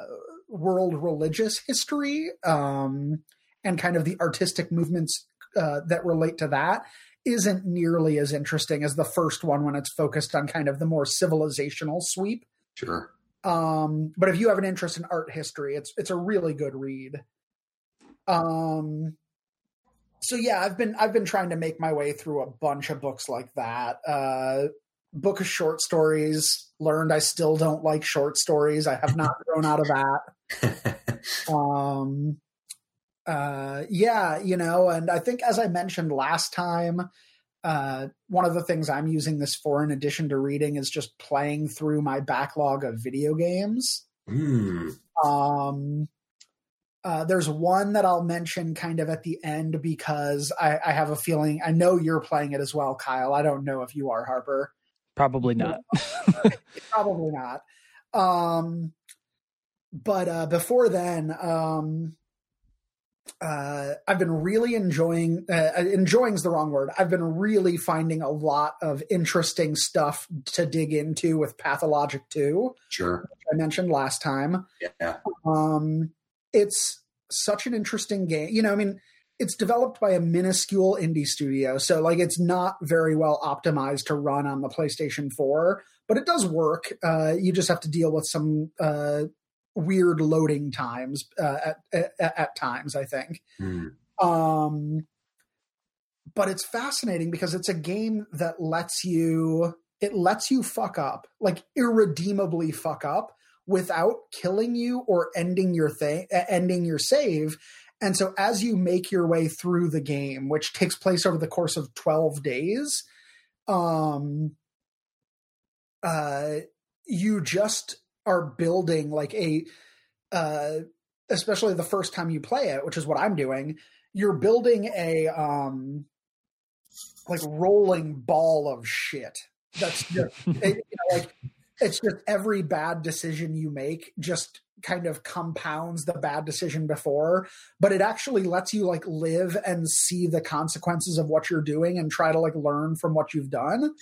world religious history um, and kind of the artistic movements uh, that relate to that, isn't nearly as interesting as the first one when it's focused on kind of the more civilizational sweep. Sure. Um, but if you have an interest in art history, it's it's a really good read. Um, so yeah, I've been I've been trying to make my way through a bunch of books like that. Uh, book of short stories. Learned I still don't like short stories. I have not grown out of that. [LAUGHS] um, uh, yeah, you know, and I think as I mentioned last time, uh, one of the things I'm using this for, in addition to reading, is just playing through my backlog of video games. Mm. Um, uh, there's one that I'll mention kind of at the end because I, I, have a feeling I know you're playing it as well, Kyle. I don't know if you are, Harper. Probably not. [LAUGHS] Probably not. Um, but uh, before then, um, uh, I've been really enjoying. Uh, enjoying is the wrong word. I've been really finding a lot of interesting stuff to dig into with Pathologic Two. Sure, I mentioned last time. Yeah. Um, it's such an interesting game. You know, I mean, it's developed by a minuscule indie studio, so like it's not very well optimized to run on the PlayStation 4, but it does work. Uh, you just have to deal with some uh, weird loading times uh, at, at, at times. I think. Mm. Um, but it's fascinating because it's a game that lets you it lets you fuck up like irredeemably fuck up without killing you or ending your thing ending your save. And so as you make your way through the game which takes place over the course of 12 days um uh you just are building like a uh especially the first time you play it which is what i'm doing you're building a um like rolling ball of shit. That's just [LAUGHS] you know, like it's just every bad decision you make just kind of compounds the bad decision before but it actually lets you like live and see the consequences of what you're doing and try to like learn from what you've done.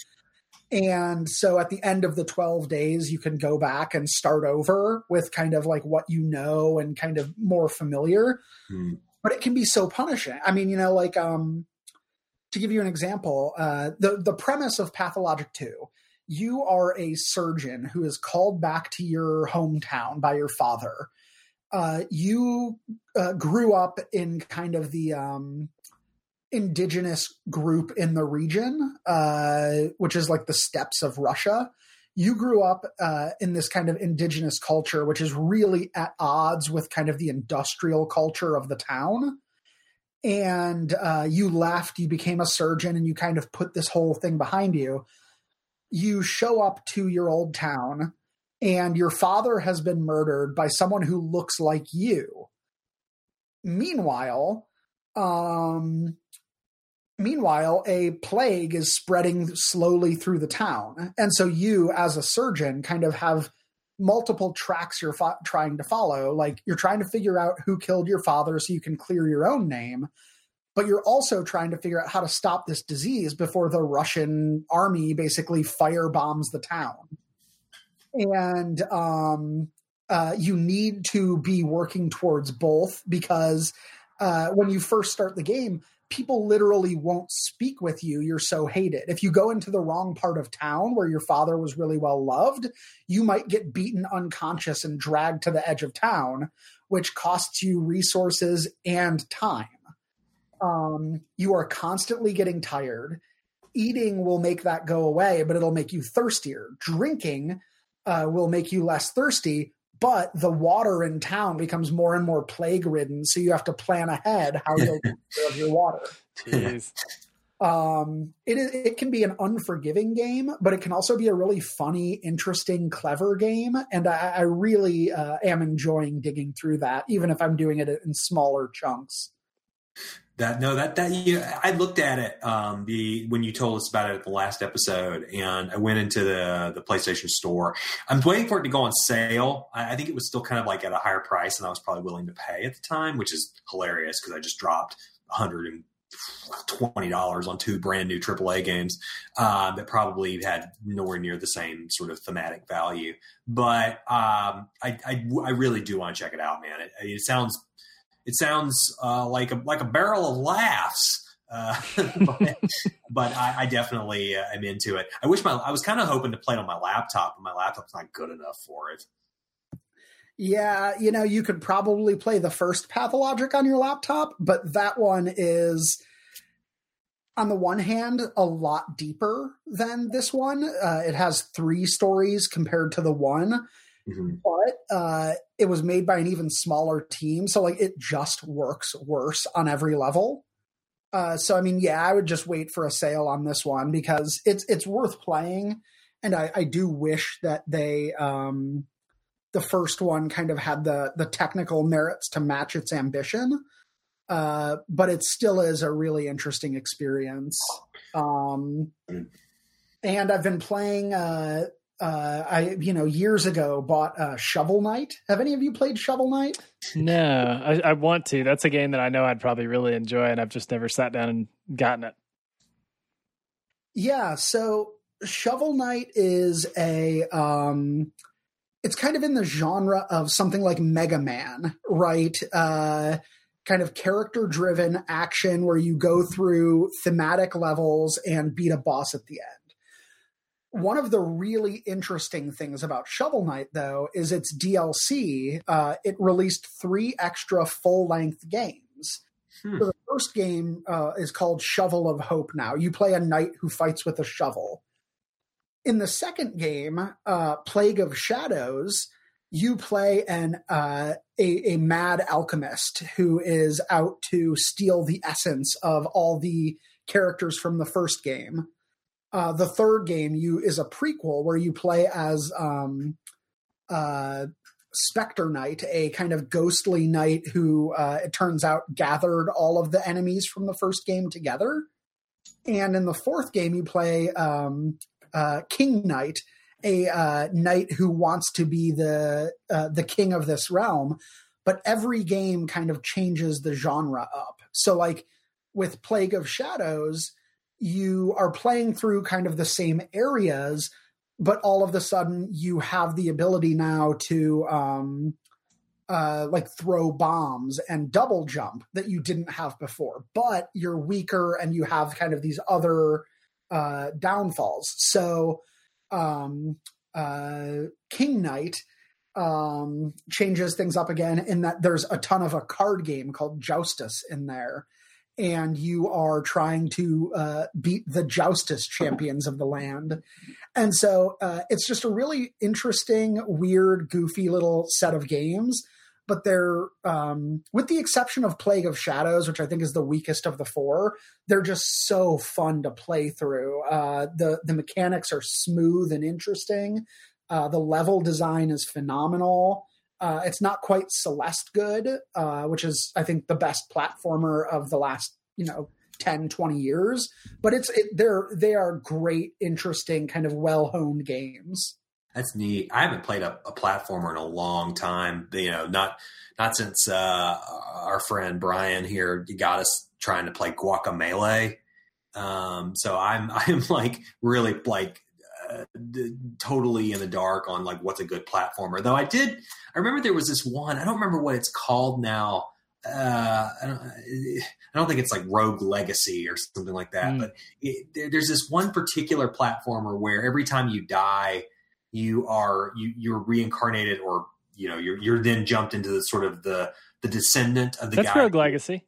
And so at the end of the 12 days you can go back and start over with kind of like what you know and kind of more familiar. Hmm. but it can be so punishing. I mean you know like um to give you an example uh the the premise of pathologic 2 you are a surgeon who is called back to your hometown by your father. Uh, you uh, grew up in kind of the um, indigenous group in the region, uh, which is like the steppes of Russia. You grew up uh, in this kind of indigenous culture, which is really at odds with kind of the industrial culture of the town. And uh, you left, you became a surgeon, and you kind of put this whole thing behind you you show up to your old town and your father has been murdered by someone who looks like you. meanwhile, um, meanwhile, a plague is spreading slowly through the town, and so you, as a surgeon, kind of have multiple tracks you're fo- trying to follow. Like you're trying to figure out who killed your father so you can clear your own name, but you're also trying to figure out how to stop this disease before the Russian army basically firebombs the town. And um, uh, you need to be working towards both because uh, when you first start the game, people literally won't speak with you. You're so hated. If you go into the wrong part of town where your father was really well loved, you might get beaten unconscious and dragged to the edge of town, which costs you resources and time. Um, you are constantly getting tired. Eating will make that go away, but it'll make you thirstier. Drinking uh, will make you less thirsty, but the water in town becomes more and more plague ridden. So you have to plan ahead how you'll take [LAUGHS] care of your water. Jeez. Um, it is, it can be an unforgiving game, but it can also be a really funny, interesting, clever game. And I, I really uh, am enjoying digging through that, even if I'm doing it in smaller chunks. That no, that that you, I looked at it um, the when you told us about it at the last episode, and I went into the the PlayStation Store. I'm waiting for it to go on sale. I, I think it was still kind of like at a higher price than I was probably willing to pay at the time, which is hilarious because I just dropped 120 dollars on two brand new AAA games uh, that probably had nowhere near the same sort of thematic value. But um, I, I, I really do want to check it out, man. It, it sounds it sounds uh, like a like a barrel of laughs. Uh, [LAUGHS] but, but I, I, definitely uh, am into it. I wish my I was kind of hoping to play it on my laptop, but my laptop's not good enough for it. Yeah, you know, you could probably play the first Pathologic on your laptop, but that one is on the one hand a lot deeper than this one. Uh, it has three stories compared to the one Mm-hmm. But uh, it was made by an even smaller team, so like it just works worse on every level. Uh, so I mean, yeah, I would just wait for a sale on this one because it's it's worth playing, and I, I do wish that they um, the first one kind of had the the technical merits to match its ambition. Uh, but it still is a really interesting experience. Um, mm. and I've been playing uh, uh, I you know years ago bought uh, Shovel Knight. Have any of you played Shovel Knight? No, I, I, want to. That's a game that I know I'd probably really enjoy, and I've just never sat down and gotten it. Yeah, so Shovel Knight is a um, it's kind of in the genre of something like Mega Man, right? Uh, kind of character driven action where you go through thematic levels and beat a boss at the end one of the really interesting things about Shovel Knight, though, is its DLC. Uh, it released three extra full length games. Hmm. So the first game uh, is called Shovel of Hope now. You play a knight who fights with a shovel. In the second game, uh, Plague of Shadows, you play an uh, a, a mad alchemist who is out to steal the essence of all the characters from the first game uh, the third game you is a prequel where you play as um, uh, Specter Knight, a kind of ghostly knight who uh, it turns out gathered all of the enemies from the first game together. And in the fourth game, you play um, uh, King Knight, a uh, knight who wants to be the uh, the king of this realm. But every game kind of changes the genre up. So, like with Plague of Shadows, you are playing through kind of the same areas, but all of a sudden you have the ability now to um, uh, like throw bombs and double jump that you didn't have before. But you're weaker and you have kind of these other uh, downfalls. So um, uh, King Knight um, changes things up again in that there's a ton of a card game called Joustus in there and you are trying to uh, beat the joustus champions of the land. And so uh, it's just a really interesting, weird, goofy little set of games. But they're, um, with the exception of Plague of Shadows, which I think is the weakest of the four, they're just so fun to play through. Uh, the the mechanics are smooth and interesting. Uh, the level design is phenomenal. Uh, it's not quite Celeste good, uh, which is I think the best platformer of the last you know 10 20 years but it's it, they're they are great interesting kind of well honed games. That's neat. I haven't played a, a, platformer in a long time. You know not not since uh, our friend brian here got us trying to play guacamelee. Um, so i'm [LAUGHS] i'm like really like uh, totally in the dark on like what's a good platformer though i did i remember there was this one i don't remember what it's called now uh, I don't, I don't think it's like Rogue Legacy or something like that, mm. but it, there, there's this one particular platformer where every time you die, you are you you're reincarnated, or you know you're you're then jumped into the sort of the the descendant of the That's guy. Rogue Legacy.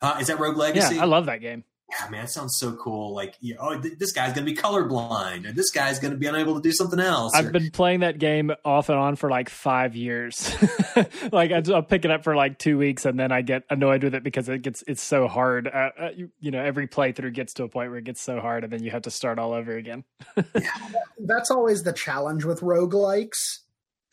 Uh, is that Rogue Legacy? Yeah, I love that game yeah, man, it sounds so cool. Like, you know, oh, th- this guy's going to be colorblind, or this guy's going to be unable to do something else. I've or, been playing that game off and on for like five years. [LAUGHS] like, I'll pick it up for like two weeks, and then I get annoyed with it because it gets it's so hard. Uh, uh, you, you, know, every playthrough gets to a point where it gets so hard, and then you have to start all over again. [LAUGHS] yeah, that's always the challenge with roguelikes,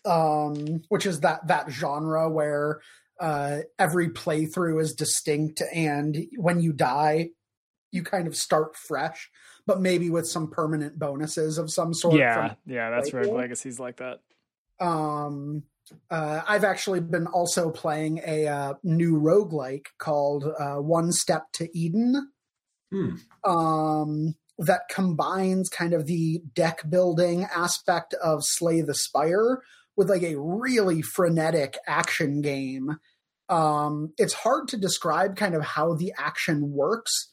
um, which is that that genre where uh, every playthrough is distinct, and when you die you kind of start fresh, but maybe with some permanent bonuses of some sort. Yeah, yeah, that's Rogue Legacies like that. Um, uh, I've actually been also playing a uh, new roguelike called uh, One Step to Eden. Hmm. Um, that combines kind of the deck building aspect of Slay the Spire with like a really frenetic action game. Um, it's hard to describe kind of how the action works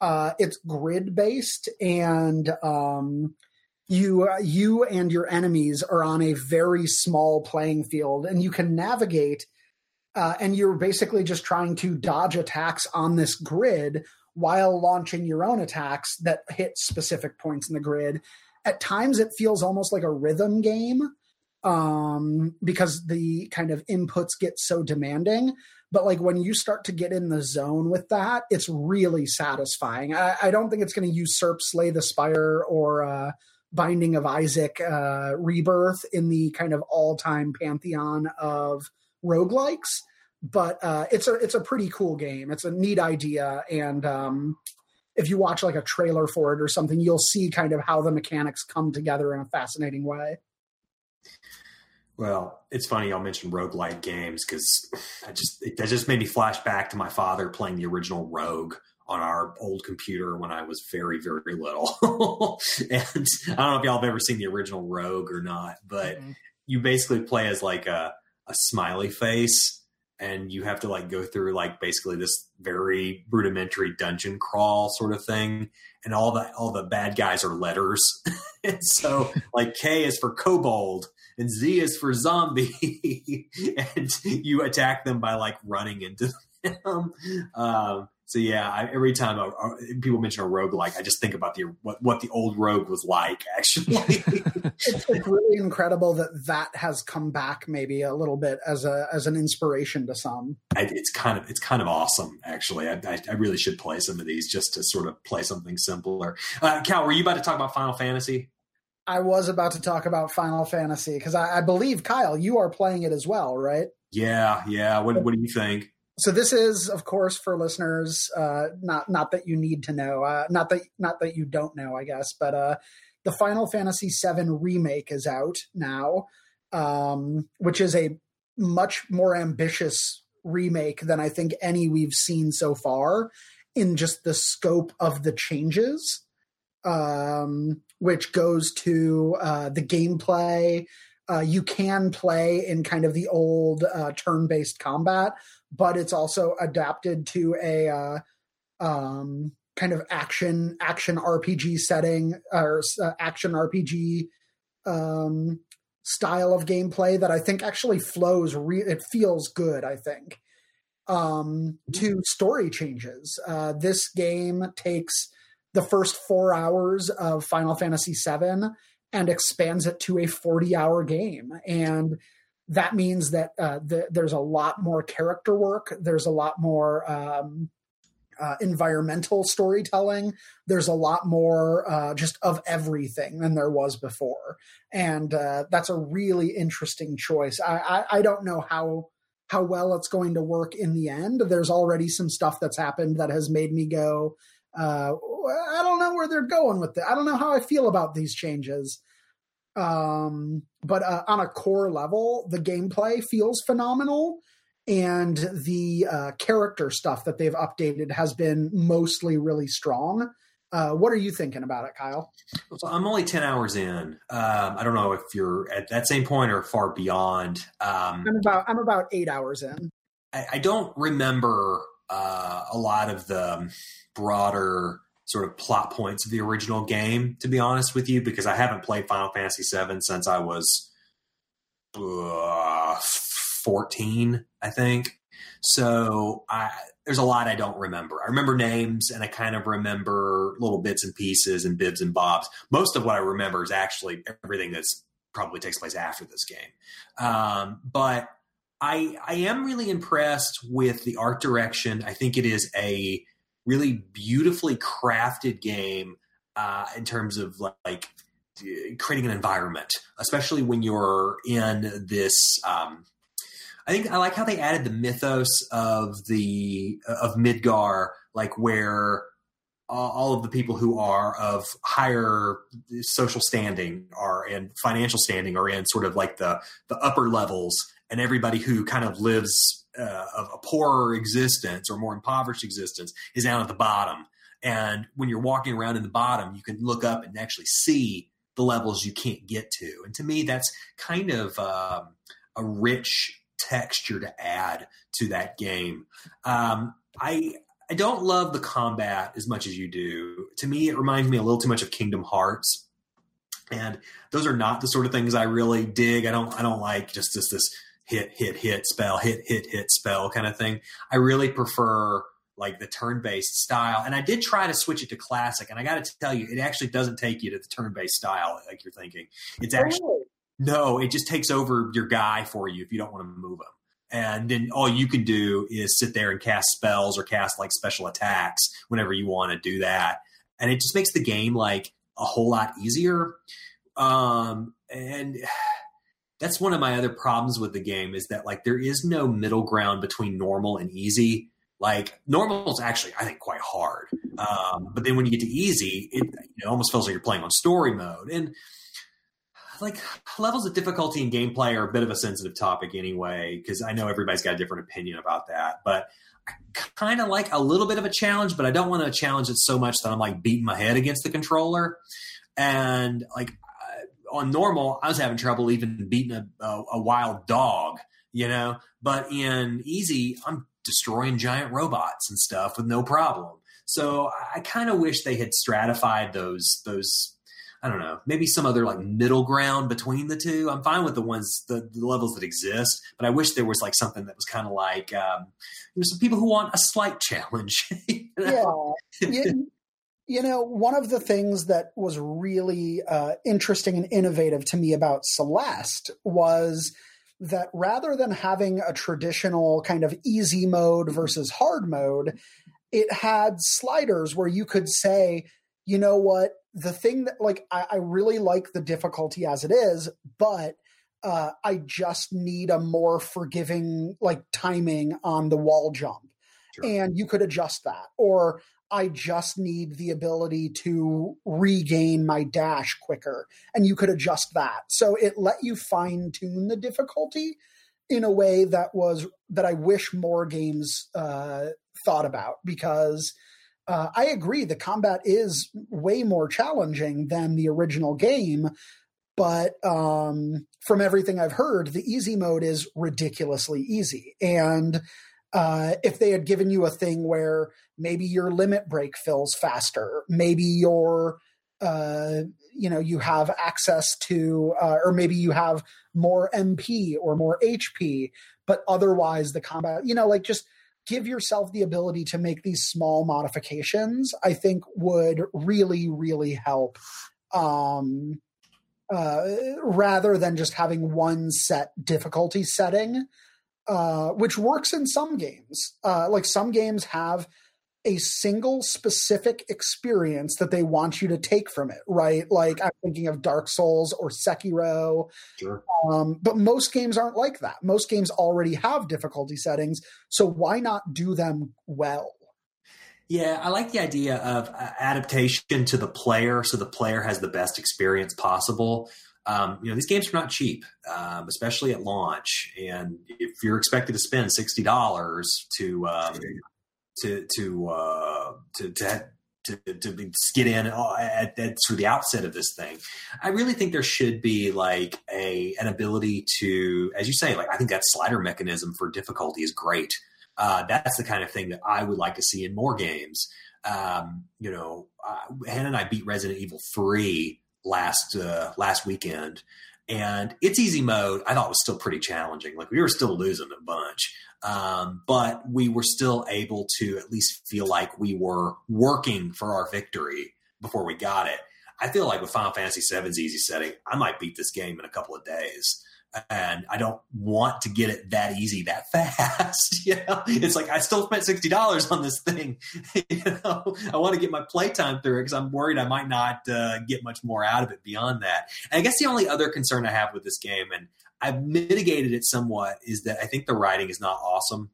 uh, it's grid based, and um, you uh, you and your enemies are on a very small playing field, and you can navigate. Uh, and you're basically just trying to dodge attacks on this grid while launching your own attacks that hit specific points in the grid. At times, it feels almost like a rhythm game um, because the kind of inputs get so demanding. But like when you start to get in the zone with that, it's really satisfying. I, I don't think it's going to usurp Slay the Spire or uh, Binding of Isaac uh, Rebirth in the kind of all time pantheon of roguelikes. But uh, it's a it's a pretty cool game. It's a neat idea, and um, if you watch like a trailer for it or something, you'll see kind of how the mechanics come together in a fascinating way. Well, it's funny y'all mentioned roguelike games because I just it, that just made me flash back to my father playing the original Rogue on our old computer when I was very, very little. [LAUGHS] and I don't know if y'all have ever seen the original Rogue or not, but mm-hmm. you basically play as like a, a smiley face and you have to like go through like basically this very rudimentary dungeon crawl sort of thing and all the all the bad guys are letters [LAUGHS] and so like k is for kobold and Z is for zombie, [LAUGHS] and you attack them by like running into them. Um, so yeah, I, every time a, people mention a rogue like, I just think about the what, what the old rogue was like. Actually, it's, it's, really incredible that that has come back maybe a little bit as a as an inspiration to some. I, it's kind of it's kind of awesome. Actually, I, I, really should play some of these just to sort of play something simpler. Uh, Cal, were you about to talk about Final Fantasy? I was about to talk about Final Fantasy because I, I, believe Kyle, you are playing it as well, right? Yeah, yeah. What What do you think? So this is, of course, for listeners, uh, not not that you need to know, uh, not that not that you don't know, I guess, but uh, the Final Fantasy VII remake is out now, um, which is a much more ambitious remake than I think any we've seen so far in just the scope of the changes um, which goes to uh, the gameplay. Uh, you can play in kind of the old uh, turn-based combat, but it's also adapted to a uh, um, kind of action action RPG setting or uh, action RPG um, style of gameplay that I think actually flows. Re- it feels good. I think um, to story changes. Uh, this game takes the first four hours of Final Fantasy VII and expands it to a 40 hour game. And that means that uh, the, there's a lot more character work. There's a lot more um, uh, environmental storytelling. There's a lot more uh, just of everything than there was before, and uh, that's a really interesting choice. I, I, I don't know how how well it's going to work in the end. There's already some stuff that's happened that has made me go, uh, I don't know where they're going with it. I don't know how I feel about these changes. Um, but uh, on a core level, the gameplay feels phenomenal and the uh, character stuff that they've updated has been mostly really strong. Uh, what are you thinking about it, Kyle? So I'm only 10 hours in. Um, I don't know if you're at that same point or far beyond. Um, I'm about I'm about eight hours in. I, I don't remember uh, a lot of the broader sort of plot points of the original game, to be honest with you, because I haven't played Final Fantasy VII since I was uh, 14, I think. So I, there's a lot I don't remember. I remember names and I kind of remember little bits and pieces and bibs and bobs. Most of what I remember is actually everything that's probably takes place after this game. Um, but I I am really impressed with the art direction. I think it is a really beautifully crafted game uh, in terms of like creating an environment, especially when you're in this. Um, I think I like how they added the mythos of the of Midgar, like where all of the people who are of higher social standing are and financial standing are in sort of like the the upper levels, and everybody who kind of lives uh, a poorer existence or more impoverished existence is down at the bottom. And when you're walking around in the bottom, you can look up and actually see the levels you can't get to. And to me, that's kind of um, a rich texture to add to that game. Um, I I don't love the combat as much as you do. To me, it reminds me a little too much of Kingdom Hearts, and those are not the sort of things I really dig. I don't I don't like just this this hit hit hit spell hit hit hit spell kind of thing. I really prefer like the turn-based style. And I did try to switch it to classic, and I got to tell you, it actually doesn't take you to the turn-based style like you're thinking. It's actually. No, it just takes over your guy for you if you don't want to move him. And then all you can do is sit there and cast spells or cast like special attacks whenever you want to do that. And it just makes the game like a whole lot easier. Um, and that's one of my other problems with the game is that like there is no middle ground between normal and easy. Like normal is actually, I think, quite hard. Um, but then when you get to easy, it you know, almost feels like you're playing on story mode. And like levels of difficulty in gameplay are a bit of a sensitive topic anyway because I know everybody's got a different opinion about that. But I kind of like a little bit of a challenge, but I don't want to challenge it so much that I'm like beating my head against the controller. And like on normal, I was having trouble even beating a, a, a wild dog, you know. But in easy, I'm destroying giant robots and stuff with no problem. So I kind of wish they had stratified those those I don't know, maybe some other like middle ground between the two. I'm fine with the ones, the, the levels that exist, but I wish there was like something that was kind of like, um, know, some people who want a slight challenge. [LAUGHS] you know? Yeah. You, know, one of the things that was really uh, interesting and innovative to me about Celeste was that rather than having a traditional kind of easy mode versus hard mode, it had sliders where you could say, you know what, the thing that like I, I really like the difficulty as it is, but uh, I just need a more forgiving like timing on the wall jump. Sure. And you could adjust that. Or I just need the ability to regain my dash quicker. And you could adjust that. So it let you fine tune the difficulty in a way that was that I wish more games uh, thought about because uh, I agree the combat is way more challenging than the original game, but um, from everything I've heard, the easy mode is ridiculously easy. And uh, if they had given you a thing where maybe your limit break fills faster, maybe your uh, you know you have access to uh, or maybe you have more mp or more hp but otherwise the combat you know like just give yourself the ability to make these small modifications, I think would really, really help. Um, uh, rather than just having one set difficulty setting, uh, which works in some games. Uh, like some games have a single specific experience that they want you to take from it, right? Like I'm thinking of Dark Souls or Sekiro. Sure. Um, but most games aren't like that. Most games already have difficulty settings. So why not do them well? Yeah, I like the idea of uh, adaptation to the player so the player has the best experience possible. Um, you know, these games are not cheap, um, especially at launch. And if you're expected to spend sixty dollars to um, to to uh, to to to, to get in at, at, through the outset of this thing. I really think there should be like a an ability to, as you say, like I think that slider mechanism for difficulty is great. Uh, that's the kind of thing that I would like to see in more games. Um, you know, uh, Hannah and I beat Resident Evil three last uh, last weekend, and its easy mode I thought was still pretty challenging. Like we were still losing a bunch, um, but we were still able to at least feel like we were working for our victory before we got it. I feel like with Final Fantasy VII's easy setting, I might beat this game in a couple of days. And I don't want to get it that easy that [LAUGHS] fast. you know, it's like I still spent sixty dollars on this thing. [LAUGHS] you know, I want to get my playtime through it because I'm worried I might not uh, get much more out of it beyond that. And I guess the only other concern I have with this game, and I've mitigated it somewhat is that I think the writing is not awesome.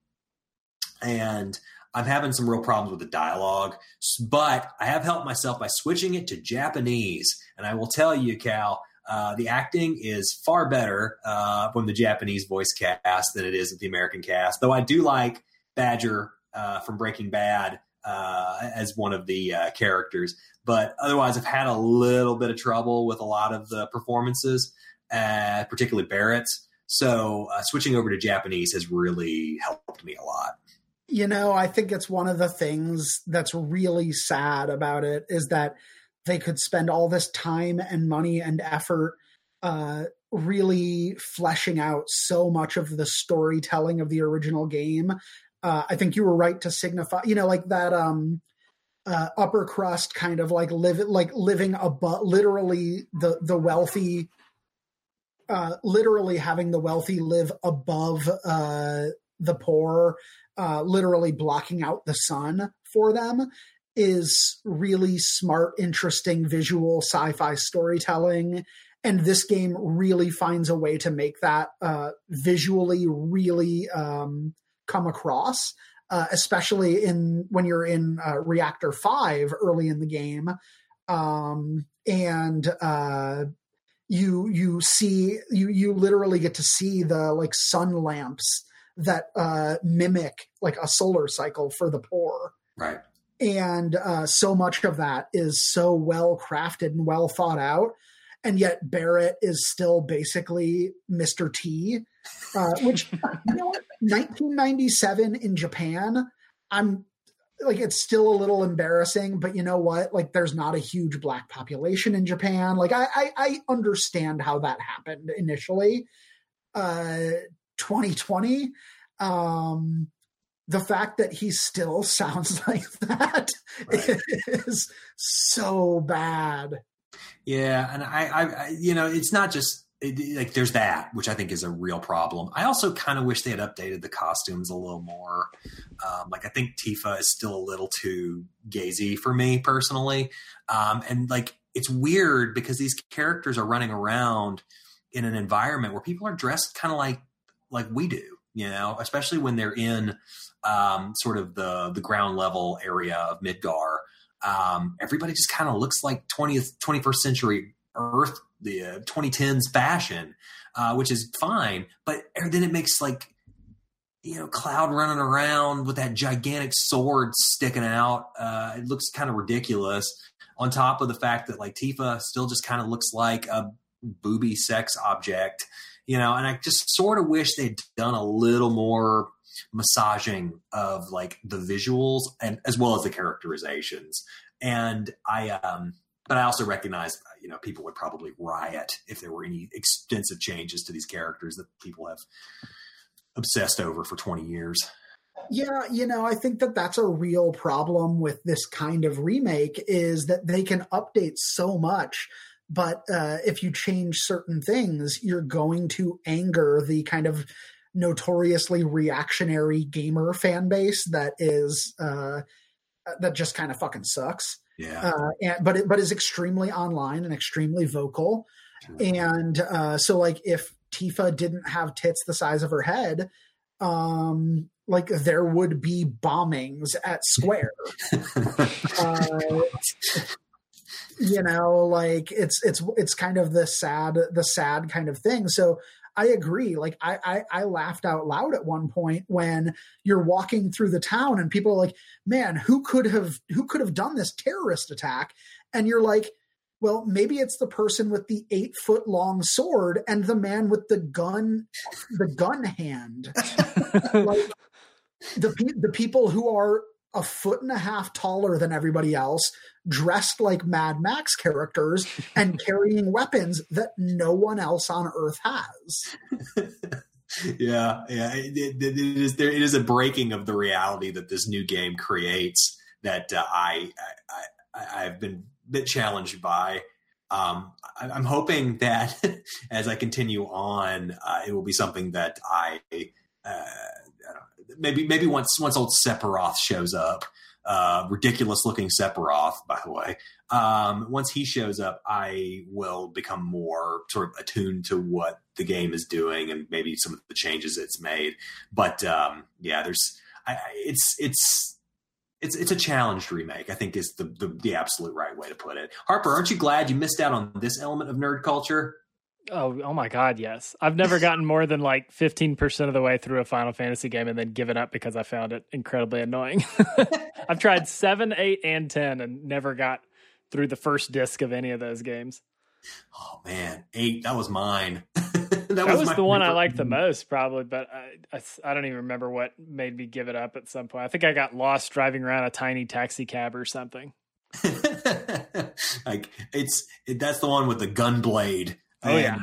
And I'm having some real problems with the dialogue, but I have helped myself by switching it to Japanese. And I will tell you, Cal, uh, the acting is far better uh, from the Japanese voice cast than it is with the American cast. Though I do like Badger uh, from Breaking Bad uh, as one of the uh, characters, but otherwise I've had a little bit of trouble with a lot of the performances particularly Barret's. So switching over to Japanese has really helped me a lot. You know, I think it's one of the things that's really sad about it is that they could spend all this time and money and effort uh, really fleshing out so much of the storytelling of the original game. Uh, I think you were right to signify, you know, like that um, uh, upper crust kind of like live like living above, literally the the wealthy uh, literally having the wealthy live above uh, the poor, uh, literally blocking out the sun for them, is really smart, interesting visual sci fi storytelling. And this game really finds a way to make that uh, visually really um, come across. Uh, especially in when you're in uh, reactor 5 early in the game um, and uh, you you see you you literally get to see the like sun lamps that uh, mimic like a solar cycle for the poor. Right. And uh, so much of that is so well crafted and well thought out. And yet Barret is still basically Mr. T, uh, which, [LAUGHS] you know what, 1997 in Japan, I'm like it's still a little embarrassing, but you know what? Like there's not a huge black population in Japan. Like I I, I understand how that happened initially. Uh 2020. Um the fact that he still [LAUGHS] sounds like that right. is so bad. Yeah, and I, I, you know, it's not just it, like there's that, which I think is a real problem. I also kind of wish they had updated the costumes a little more. Um, like I think Tifa is still a little too gazy for me personally, um, and like it's weird because these characters are running around in an environment where people are dressed kind of like like we do, you know, especially when they're in um, sort of the the ground level area of Midgar. Um, everybody just kind of looks like 20th 21st century Earth the uh, 2010s fashion, uh, which is fine. But then it makes like you know Cloud running around with that gigantic sword sticking out. Uh, it looks kind of ridiculous. On top of the fact that like Tifa still just kind of looks like a booby sex object, you know. And I just sort of wish they'd done a little more massaging of like the visuals and as well as the characterizations. And I um but I also recognize, you know, people would probably riot if there were any extensive changes to these characters that people have obsessed over for 20 years. Yeah, you know, I think that that's a real problem with this kind of remake is that they can update so much, but uh, if you change certain things, you're going to anger the kind of notoriously reactionary gamer fan base that is uh, that just kind of fucking sucks. Yeah. Uh, and, but it, but is extremely online and extremely vocal. And uh, so like if Tifa didn't have tits the size of her head, um, like there would be bombings at Square. [LAUGHS] uh, you know, like it's it's it's kind of the sad the sad kind of thing. So I agree. Like I, I, I laughed out loud at one point when you're walking through the town and people are like, "Man, who could have who could have done this terrorist attack?" And you're like, "Well, maybe it's the person with the eight foot long sword and the man with the gun, the gun hand." [LAUGHS] like the the people who are a foot and a half taller than everybody else, dressed like Mad Max characters, and [LAUGHS] carrying weapons that no one else on Earth has. [LAUGHS] yeah, yeah, it, it, it is there. It is a breaking of the reality that this new game creates that uh, I, I, I I've been a bit challenged by. Um, I, am hoping that [LAUGHS] as I continue on, uh, it will be something that I. Uh, maybe maybe once once old Sephiroth shows up, uh, ridiculous looking Sephiroth, by the way. Um, once he shows up, I will become more sort of attuned to what the game is doing and maybe some of the changes it's made. But um, yeah, there's I, it's it's it's it's a challenged remake. I think is the, the the absolute right way to put it. Harper, aren't you glad you missed out on this element of nerd culture? Oh, oh my God, yes. I've never gotten more than like 15% of the way through a Final Fantasy game and then given up because I found it incredibly annoying. [LAUGHS] I've tried 7, 8, and 10 and never got through the first disc of any of those games. Oh man, 8, that was mine. [LAUGHS] that, that, was, was the one I liked the mm. most probably, but I, I, I don't even remember what made me give it up at some point. I think I got lost driving around a tiny taxi cab or something. [LAUGHS] like it's it, that's the one with the gun blade Oh yeah,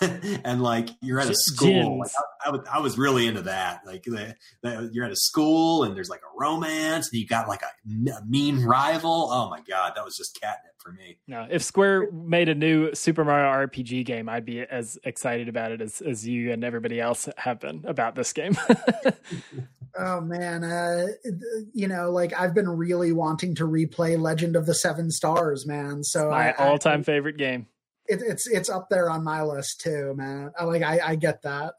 [LAUGHS] and like you're at a school. Like, I, I, was, I, was really into that. Like the, the, you're at a school and there's like a romance, and you got like a, a, mean rival. Oh my god, that was just catnip for me. No, if Square made a new Super Mario RPG game, I'd be as excited about it as as you and everybody else have been about this game. [LAUGHS] oh man, uh, you know, like I've been really wanting to replay Legend of the Seven Stars, man. So my all time favorite game it, it's it's up there on my list too, man. I, like I, I get that.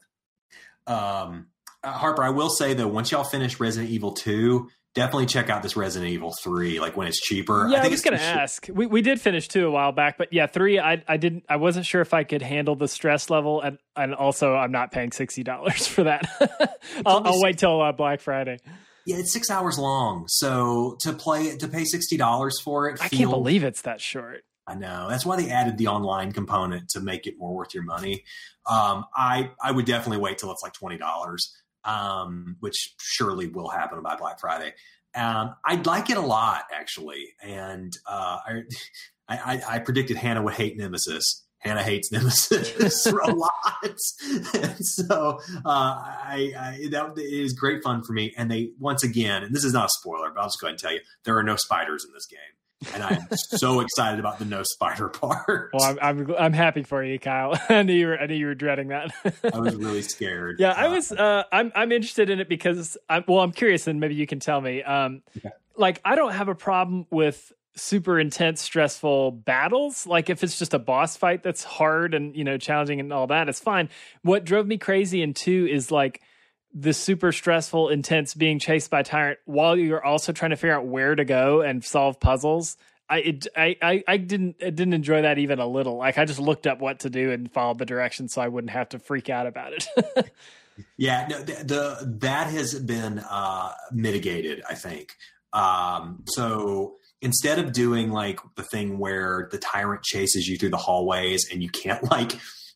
Um, uh, Harper, I will say though, once y'all finish Resident Evil two, definitely check out this Resident Evil three, like when it's cheaper. Yeah, I, think I was going to ask. We we did finish two a while back, but yeah, three. I I didn't. I wasn't sure if I could handle the stress level, and and also I'm not paying sixty dollars for that. [LAUGHS] I'll, I'll wait till uh, Black Friday. Yeah, it's six hours long, so to play to pay sixty dollars for it, I can't believe it's that short. I know that's why they added the online component to make it more worth your money. Um, I I would definitely wait till it's like twenty dollars, um, which surely will happen by Black Friday. Um, I'd like it a lot actually, and uh, I, [LAUGHS] I, I predicted Hannah would hate Nemesis. Hannah hates Nemesis [LAUGHS] a [LAUGHS] lot, and so uh, I, I that it is great fun for me. And they once again, and this is not a spoiler, but I'll just go ahead and tell you there are no spiders in this game and I'm so excited about the no spider [LAUGHS] part. Well, I'm I'm, I'm happy for you, Kyle. [LAUGHS] I knew you were I knew you were dreading that. I was [LAUGHS] really scared. Yeah, I was. Uh, I'm I'm interested in it because I'm well. I'm curious, and maybe you can tell me. Um, okay. like I don't have a problem with super intense, stressful battles. Like if it's just a boss fight that's hard and you know challenging and all that, it's fine. What drove me crazy in two is like the super stressful, intense being chased by tyrant while you're also trying to figure out where to go and solve puzzles. I it, I, I didn't I didn't enjoy that even a little. Like I just looked up what to do and followed the directions so I wouldn't have to freak out about it. [LAUGHS] yeah, no, the, the, that has been uh, mitigated. I think. Um, so instead of doing like the thing where the tyrant chases you through the hallways and you can't [LAUGHS] like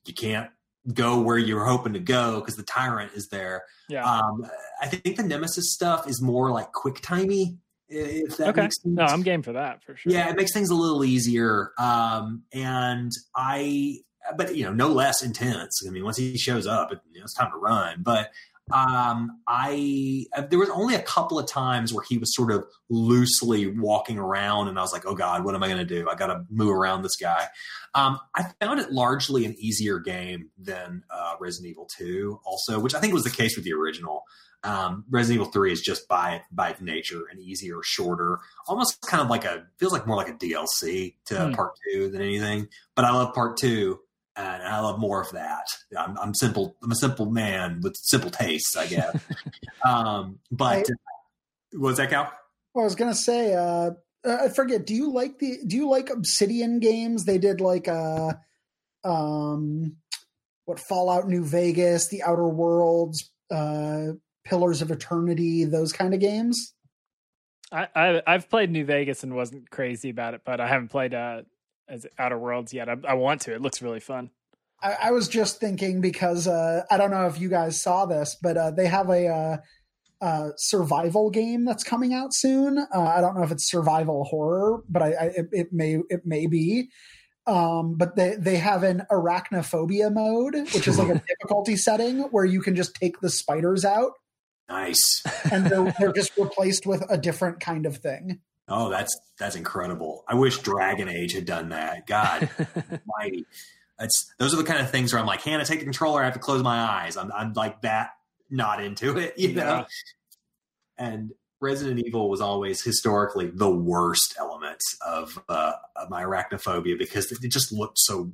you can't go where you're hoping to go because the tyrant is there. Yeah. Um, I think the Nemesis stuff is more like quick timey. If that okay. makes sense. No, I'm game for that for sure. Yeah, it makes things a little easier. Um, and I, but you know, no less intense. I mean, once he shows up, it, you know, it's time to run. But um, I uh, there was only a couple of times where he was sort of loosely walking around, and I was like, "Oh God, what am I going to do? I got to move around this guy." Um, I found it largely an easier game than uh, Resident Evil Two, also, which I think was the case with the original. Um, Resident Evil Three is just by by nature an easier, shorter, almost kind of like a feels like more like a DLC to hmm. Part Two than anything. But I love Part Two and I love more of that. I'm, I'm, simple. I'm a simple man with simple tastes, I guess. [LAUGHS] um, but I, was that Cal? I was gonna say, uh, I forget. Do you like the? Do you like Obsidian games? They did like a, uh, um, what Fallout New Vegas, The Outer Worlds, uh, Pillars of Eternity, those kind of games. I, I have played New Vegas and wasn't crazy about it, but I haven't played uh, as Outer Worlds yet. I, I want to. It looks really fun. I, I was just thinking because uh, I don't know if you guys saw this, but uh, they have a uh, uh survival game that's coming out soon. Uh, I don't know if it's survival horror, but I, I it, it, may it may be. Um, but they they have an arachnophobia mode, which is like a [LAUGHS] difficulty setting where you can just take the spiders out. Nice, and they're, [LAUGHS] they're just replaced with a different kind of thing. Oh, that's that's incredible. I wish Dragon Age had done that. God [LAUGHS] mighty. It's those are the kind of things where I'm like, Hannah, take the controller. I have to close my eyes. I'm I'm like that, not into it, you know. Yeah. And Resident Evil was always historically the worst elements of, uh, of my arachnophobia because it just looked so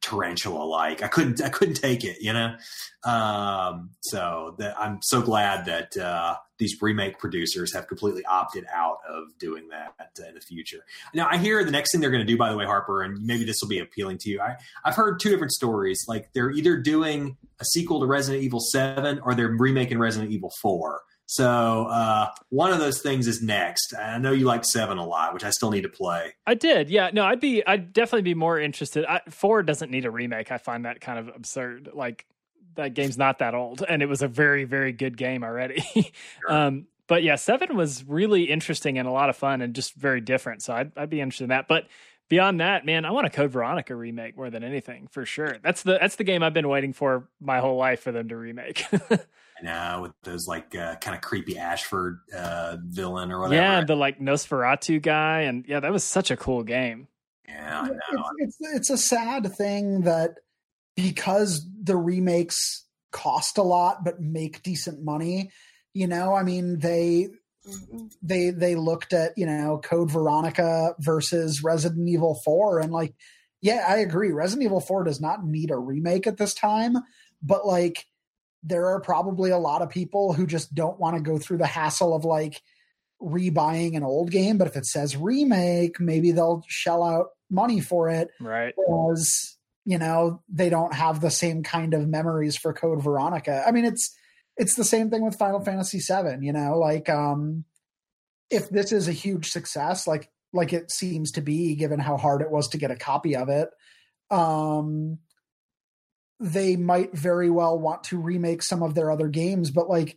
tarantula like. I couldn't I couldn't take it, you know. Um, so that I'm so glad that uh, these remake producers have completely opted out of doing that in the future. Now I hear the next thing they're going to do, by the way, Harper, and maybe this will be appealing to you. I, I've heard two different stories. Like they're either doing a sequel to Resident Evil Seven or they're remaking Resident Evil Four. So uh, one of those things is next. I know you like seven a lot, which I still need to play. I did, yeah. No, I'd be, I'd definitely be more interested. I, four doesn't need a remake. I find that kind of absurd. Like that game's not that old, and it was a very, very good game already. [LAUGHS] Sure. um, but yeah, seven was really interesting and a lot of fun, and just very different. So I'd, I'd be interested in that. But beyond that, man, I want a Code Veronica remake more than anything for sure. That's the that's the game I've been waiting for my whole life for them to remake. [LAUGHS] now with those like uh, kind of creepy Ashford uh, villain or whatever. Yeah, the like Nosferatu guy, and yeah, that was such a cool game. Yeah, I know. It's, it's, it's a sad thing that because the remakes cost a lot but make decent money. You know, I mean they they they looked at you know Code Veronica versus Resident Evil Four, and like, yeah, I agree. Resident Evil Four does not need a remake at this time, but like there are probably a lot of people who just don't want to go through the hassle of like rebuying an old game. But if it says remake, maybe they'll shell out money for it. Right. Because, you know, they don't have the same kind of memories for Code Veronica. I mean, it's it's the same thing with Final Fantasy VII, you know, like um if this is a huge success, like like it seems to be, given how hard it was to get a copy of it, um they might very well want to remake some of their other games, but like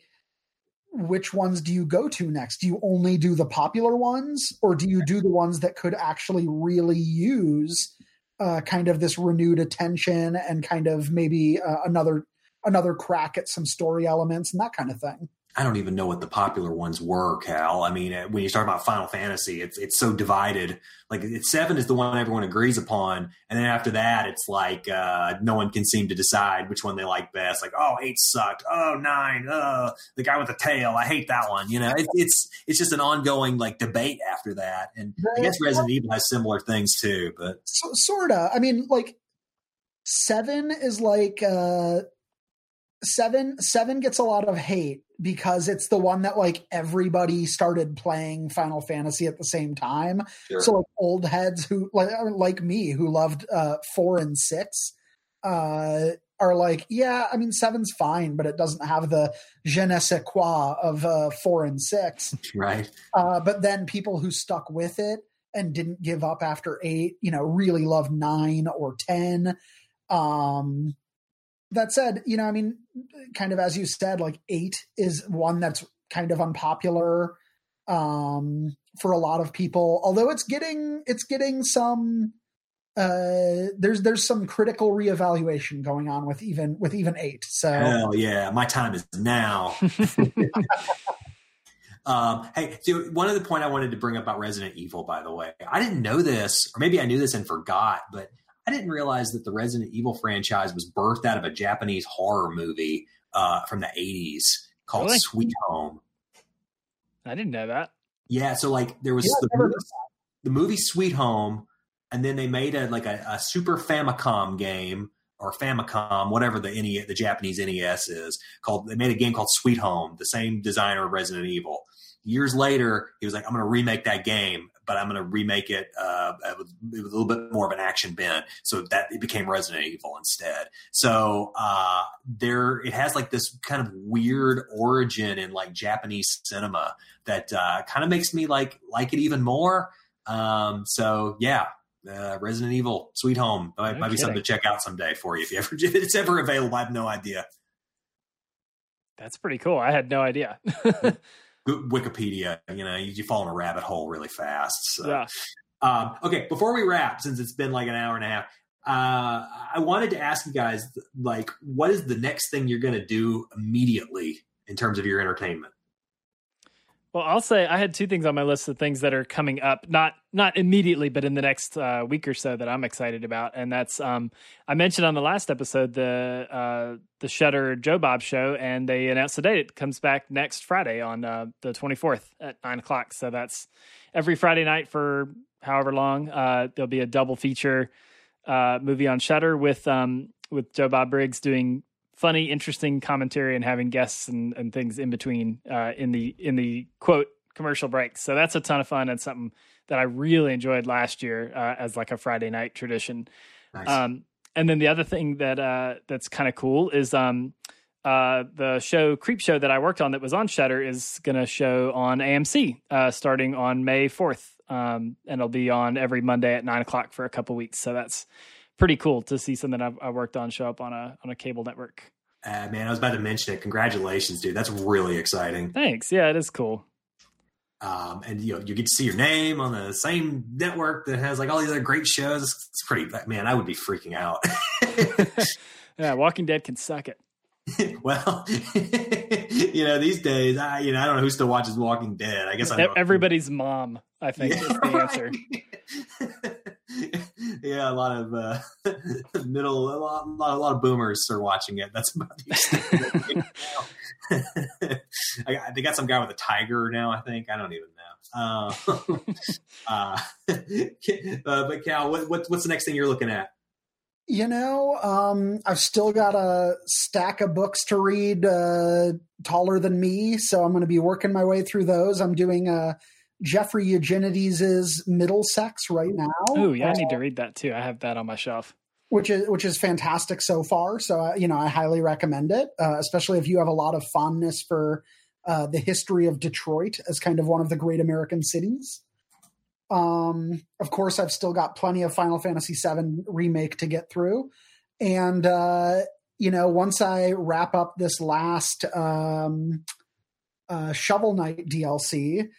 which ones do you go to next? Do you only do the popular ones or do you do the ones that could actually really use uh, kind of this renewed attention and kind of maybe uh, another another crack at some story elements and that kind of thing? I don't even know what the popular ones were, Cal. I mean, when you start about Final Fantasy, it's it's so divided. Like seven is the one everyone agrees upon, and then after that, it's like uh, no one can seem to decide which one they like best. Like, oh, eight sucked. Oh, nine. Uh, the guy with the tail. I hate that one. You know, it, it's it's just an ongoing like debate after that. And I guess Resident Evil has similar things too, but so, sorta. I mean, like seven is like uh seven seven gets a lot of hate because it's the one that like everybody started playing Final Fantasy at the same time. Sure. So like old heads who like like me who loved uh four and six uh are like, yeah, I mean seven's fine, but it doesn't have the je ne sais quoi of uh four and six. [LAUGHS] Right. Uh but then people who stuck with it and didn't give up after eight, you know, really love nine or ten. Um that said, you know, I mean, kind of as you said, like eight is one that's kind of unpopular um, for a lot of people. Although it's getting it's getting some uh, there's there's some critical reevaluation going on with even with even eight. So hell yeah, my time is now. [LAUGHS] um, hey, so one of the point I wanted to bring up about Resident Evil, by the way, I didn't know this, or maybe I knew this and forgot, but I didn't realize that the Resident Evil franchise was birthed out of a Japanese horror movie uh, from the '80s called really? Sweet Home. I didn't know that. Yeah, so like there was yeah, the, movie, the, movie, Sweet Home, and then they made a like a, a, Super Famicom game or Famicom, whatever the NES, the Japanese NES is called. They made a game called Sweet Home, the same designer of Resident Evil. Years later, he was like, "I'm going to remake that game, but I'm going to remake it uh, with, with, a little bit more of an action bent." So that it became Resident Evil instead. So uh, there, it has like this kind of weird origin in like Japanese cinema that uh, kind of makes me like like it even more. Um, so yeah, uh, Resident Evil Sweet Home might, might be something to check out someday for you if you ever [LAUGHS] if it's ever available. I have no idea. That's pretty cool. I had no idea. [LAUGHS] Wikipedia. You know, you, you, fall in a rabbit hole really fast. So. Yeah. Um, okay, before we wrap, since it's been like an hour and a half, uh, I wanted to ask you guys, like, what is the next thing you're going to do immediately in terms of your entertainment? Well, I'll say I had two things on my list of things that are coming up, not not immediately, but in the next uh, week or so that I'm excited about, and that's um, I mentioned on the last episode the uh, the Shudder Joe Bob show, and they announced date. It comes back next Friday on uh, the 24th at nine o'clock. So that's every Friday night for however long. Uh, there'll be a double feature uh, movie on Shudder with um, with Joe Bob Briggs doing funny, interesting commentary and having guests and, and things in between uh, in the in the quote commercial breaks. So that's a ton of fun and something that I really enjoyed last year uh, as like a Friday night tradition. Nice. Um, and then the other thing that uh, that's kind of cool is um, uh, the show Creepshow that I worked on that was on Shudder is going to show on AMC uh, starting on May fourth, um, and it'll be on every Monday at nine o'clock for a couple weeks. So that's pretty cool to see something I've, I worked on show up on a on a cable network. Uh, man, I was about to mention it. Congratulations, dude! That's really exciting. Thanks. Yeah, it is cool. Um, and you know, you get to see your name on the same network that has like all these other great shows. It's pretty man. I would be freaking out. [LAUGHS] yeah, Walking Dead can suck it. [LAUGHS] well, [LAUGHS] you know, these days, I you know, I don't know who still watches Walking Dead. I guess I everybody's mom. I think yeah, is the right. answer. Yeah, a lot of uh, [LAUGHS] middle, a lot, a lot, a lot of boomers are watching it. That's about the [LAUGHS] I, they got some guy with a tiger now. I think I don't even know. [LAUGHS] Uh, uh, uh, but Cal, what, what, what's the next thing you're looking at? You know, um, I've still got a stack of books to read, uh, taller than me, so I'm going to be working my way through those. I'm doing a Jeffrey Eugenides' Middlesex right now. Oh yeah, I need to read that too. I have that on my shelf. Which is which is fantastic so far. So uh, you know, I highly recommend it, uh, especially if you have a lot of fondness for uh, the history of Detroit as kind of one of the great American cities. Um, of course, I've still got plenty of Final Fantasy VII remake to get through, and uh, you know, once I wrap up this last um, uh, Shovel Knight DLC,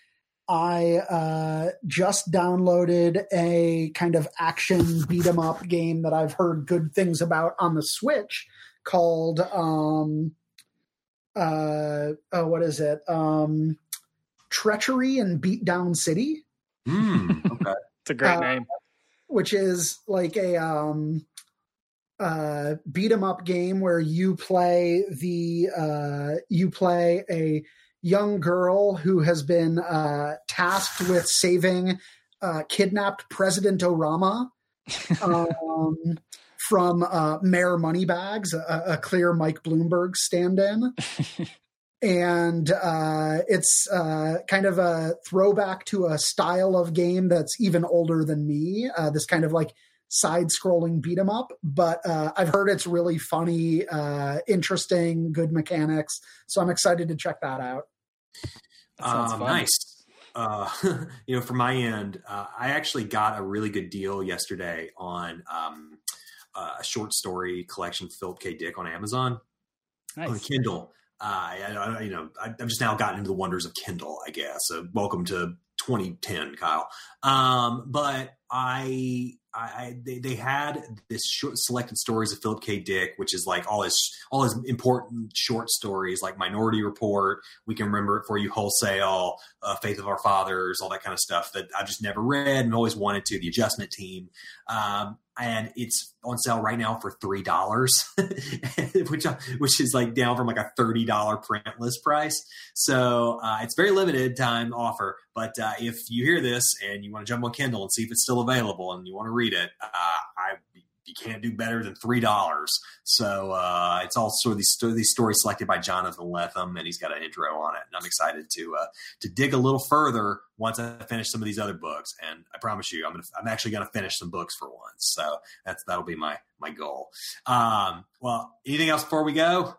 I uh, just downloaded a kind of action beat 'em up game that I've heard good things about on the Switch called um, uh, oh, what is it? Um, Treachery in Beatdown City. Mm, [LAUGHS] okay, it's a great uh, name. Which is like a um, uh, beat 'em up game where you play the uh, you play a young girl who has been uh, tasked with saving uh, kidnapped President Orama [LAUGHS] um, from uh, Mayor Moneybags, a, a, clear Mike Bloomberg stand-in. and uh, it's uh, kind of a throwback to a style of game that's even older than me. Uh, this kind of like side-scrolling beat 'em up, but uh, I've heard it's really funny, uh, interesting, good mechanics. So I'm excited to check that out. Um, nice. Uh, [LAUGHS] you know, from my end, uh, I actually got a really good deal yesterday on um, a short story collection, Philip K. Dick, on Amazon nice. on Kindle. Uh, I, you know, I, have just now gotten into the wonders of Kindle, I guess. So welcome to 2010, Kyle. Um, but I I, they, they had this short selected stories of Philip K. Dick, which is like all his all his important short stories, like Minority Report, We Can Remember It for You, Wholesale, uh, Faith of Our Fathers, all that kind of stuff that I just never read and always wanted to. The Adjustment Team, um, and it's on sale right now for three dollars, [LAUGHS] which which is like down from like a thirty dollar print list price. So uh, it's very limited time offer. But uh, if you hear this and you want to jump on Kindle and see if it's still available and you want to read it, uh, I you can't do better than three dollars. So uh, it's also these these stories selected by Jonathan Lethem, and he's got an intro on it. And I'm excited to uh, to dig a little further once I finish some of these other books. And I promise you, I'm gonna, I'm actually going to finish some books for once. So that's that'll be my my goal. Um, well, anything else before we go?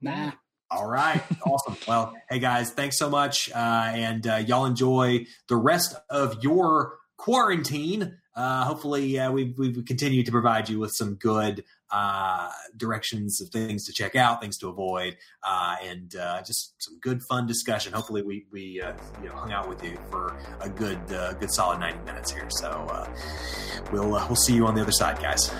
Nah. All right. awesome. Well, hey guys, thanks so much. Uh, and uh, y'all enjoy the rest of your quarantine. Uh, hopefully, uh, we've, we've continued to provide you with some good uh, directions of things to check out, things to avoid, uh, and uh, just some good fun discussion. Hopefully, we we uh, you know hung out with you for a good good solid ninety minutes here. So we'll we'll see you on the other side, guys.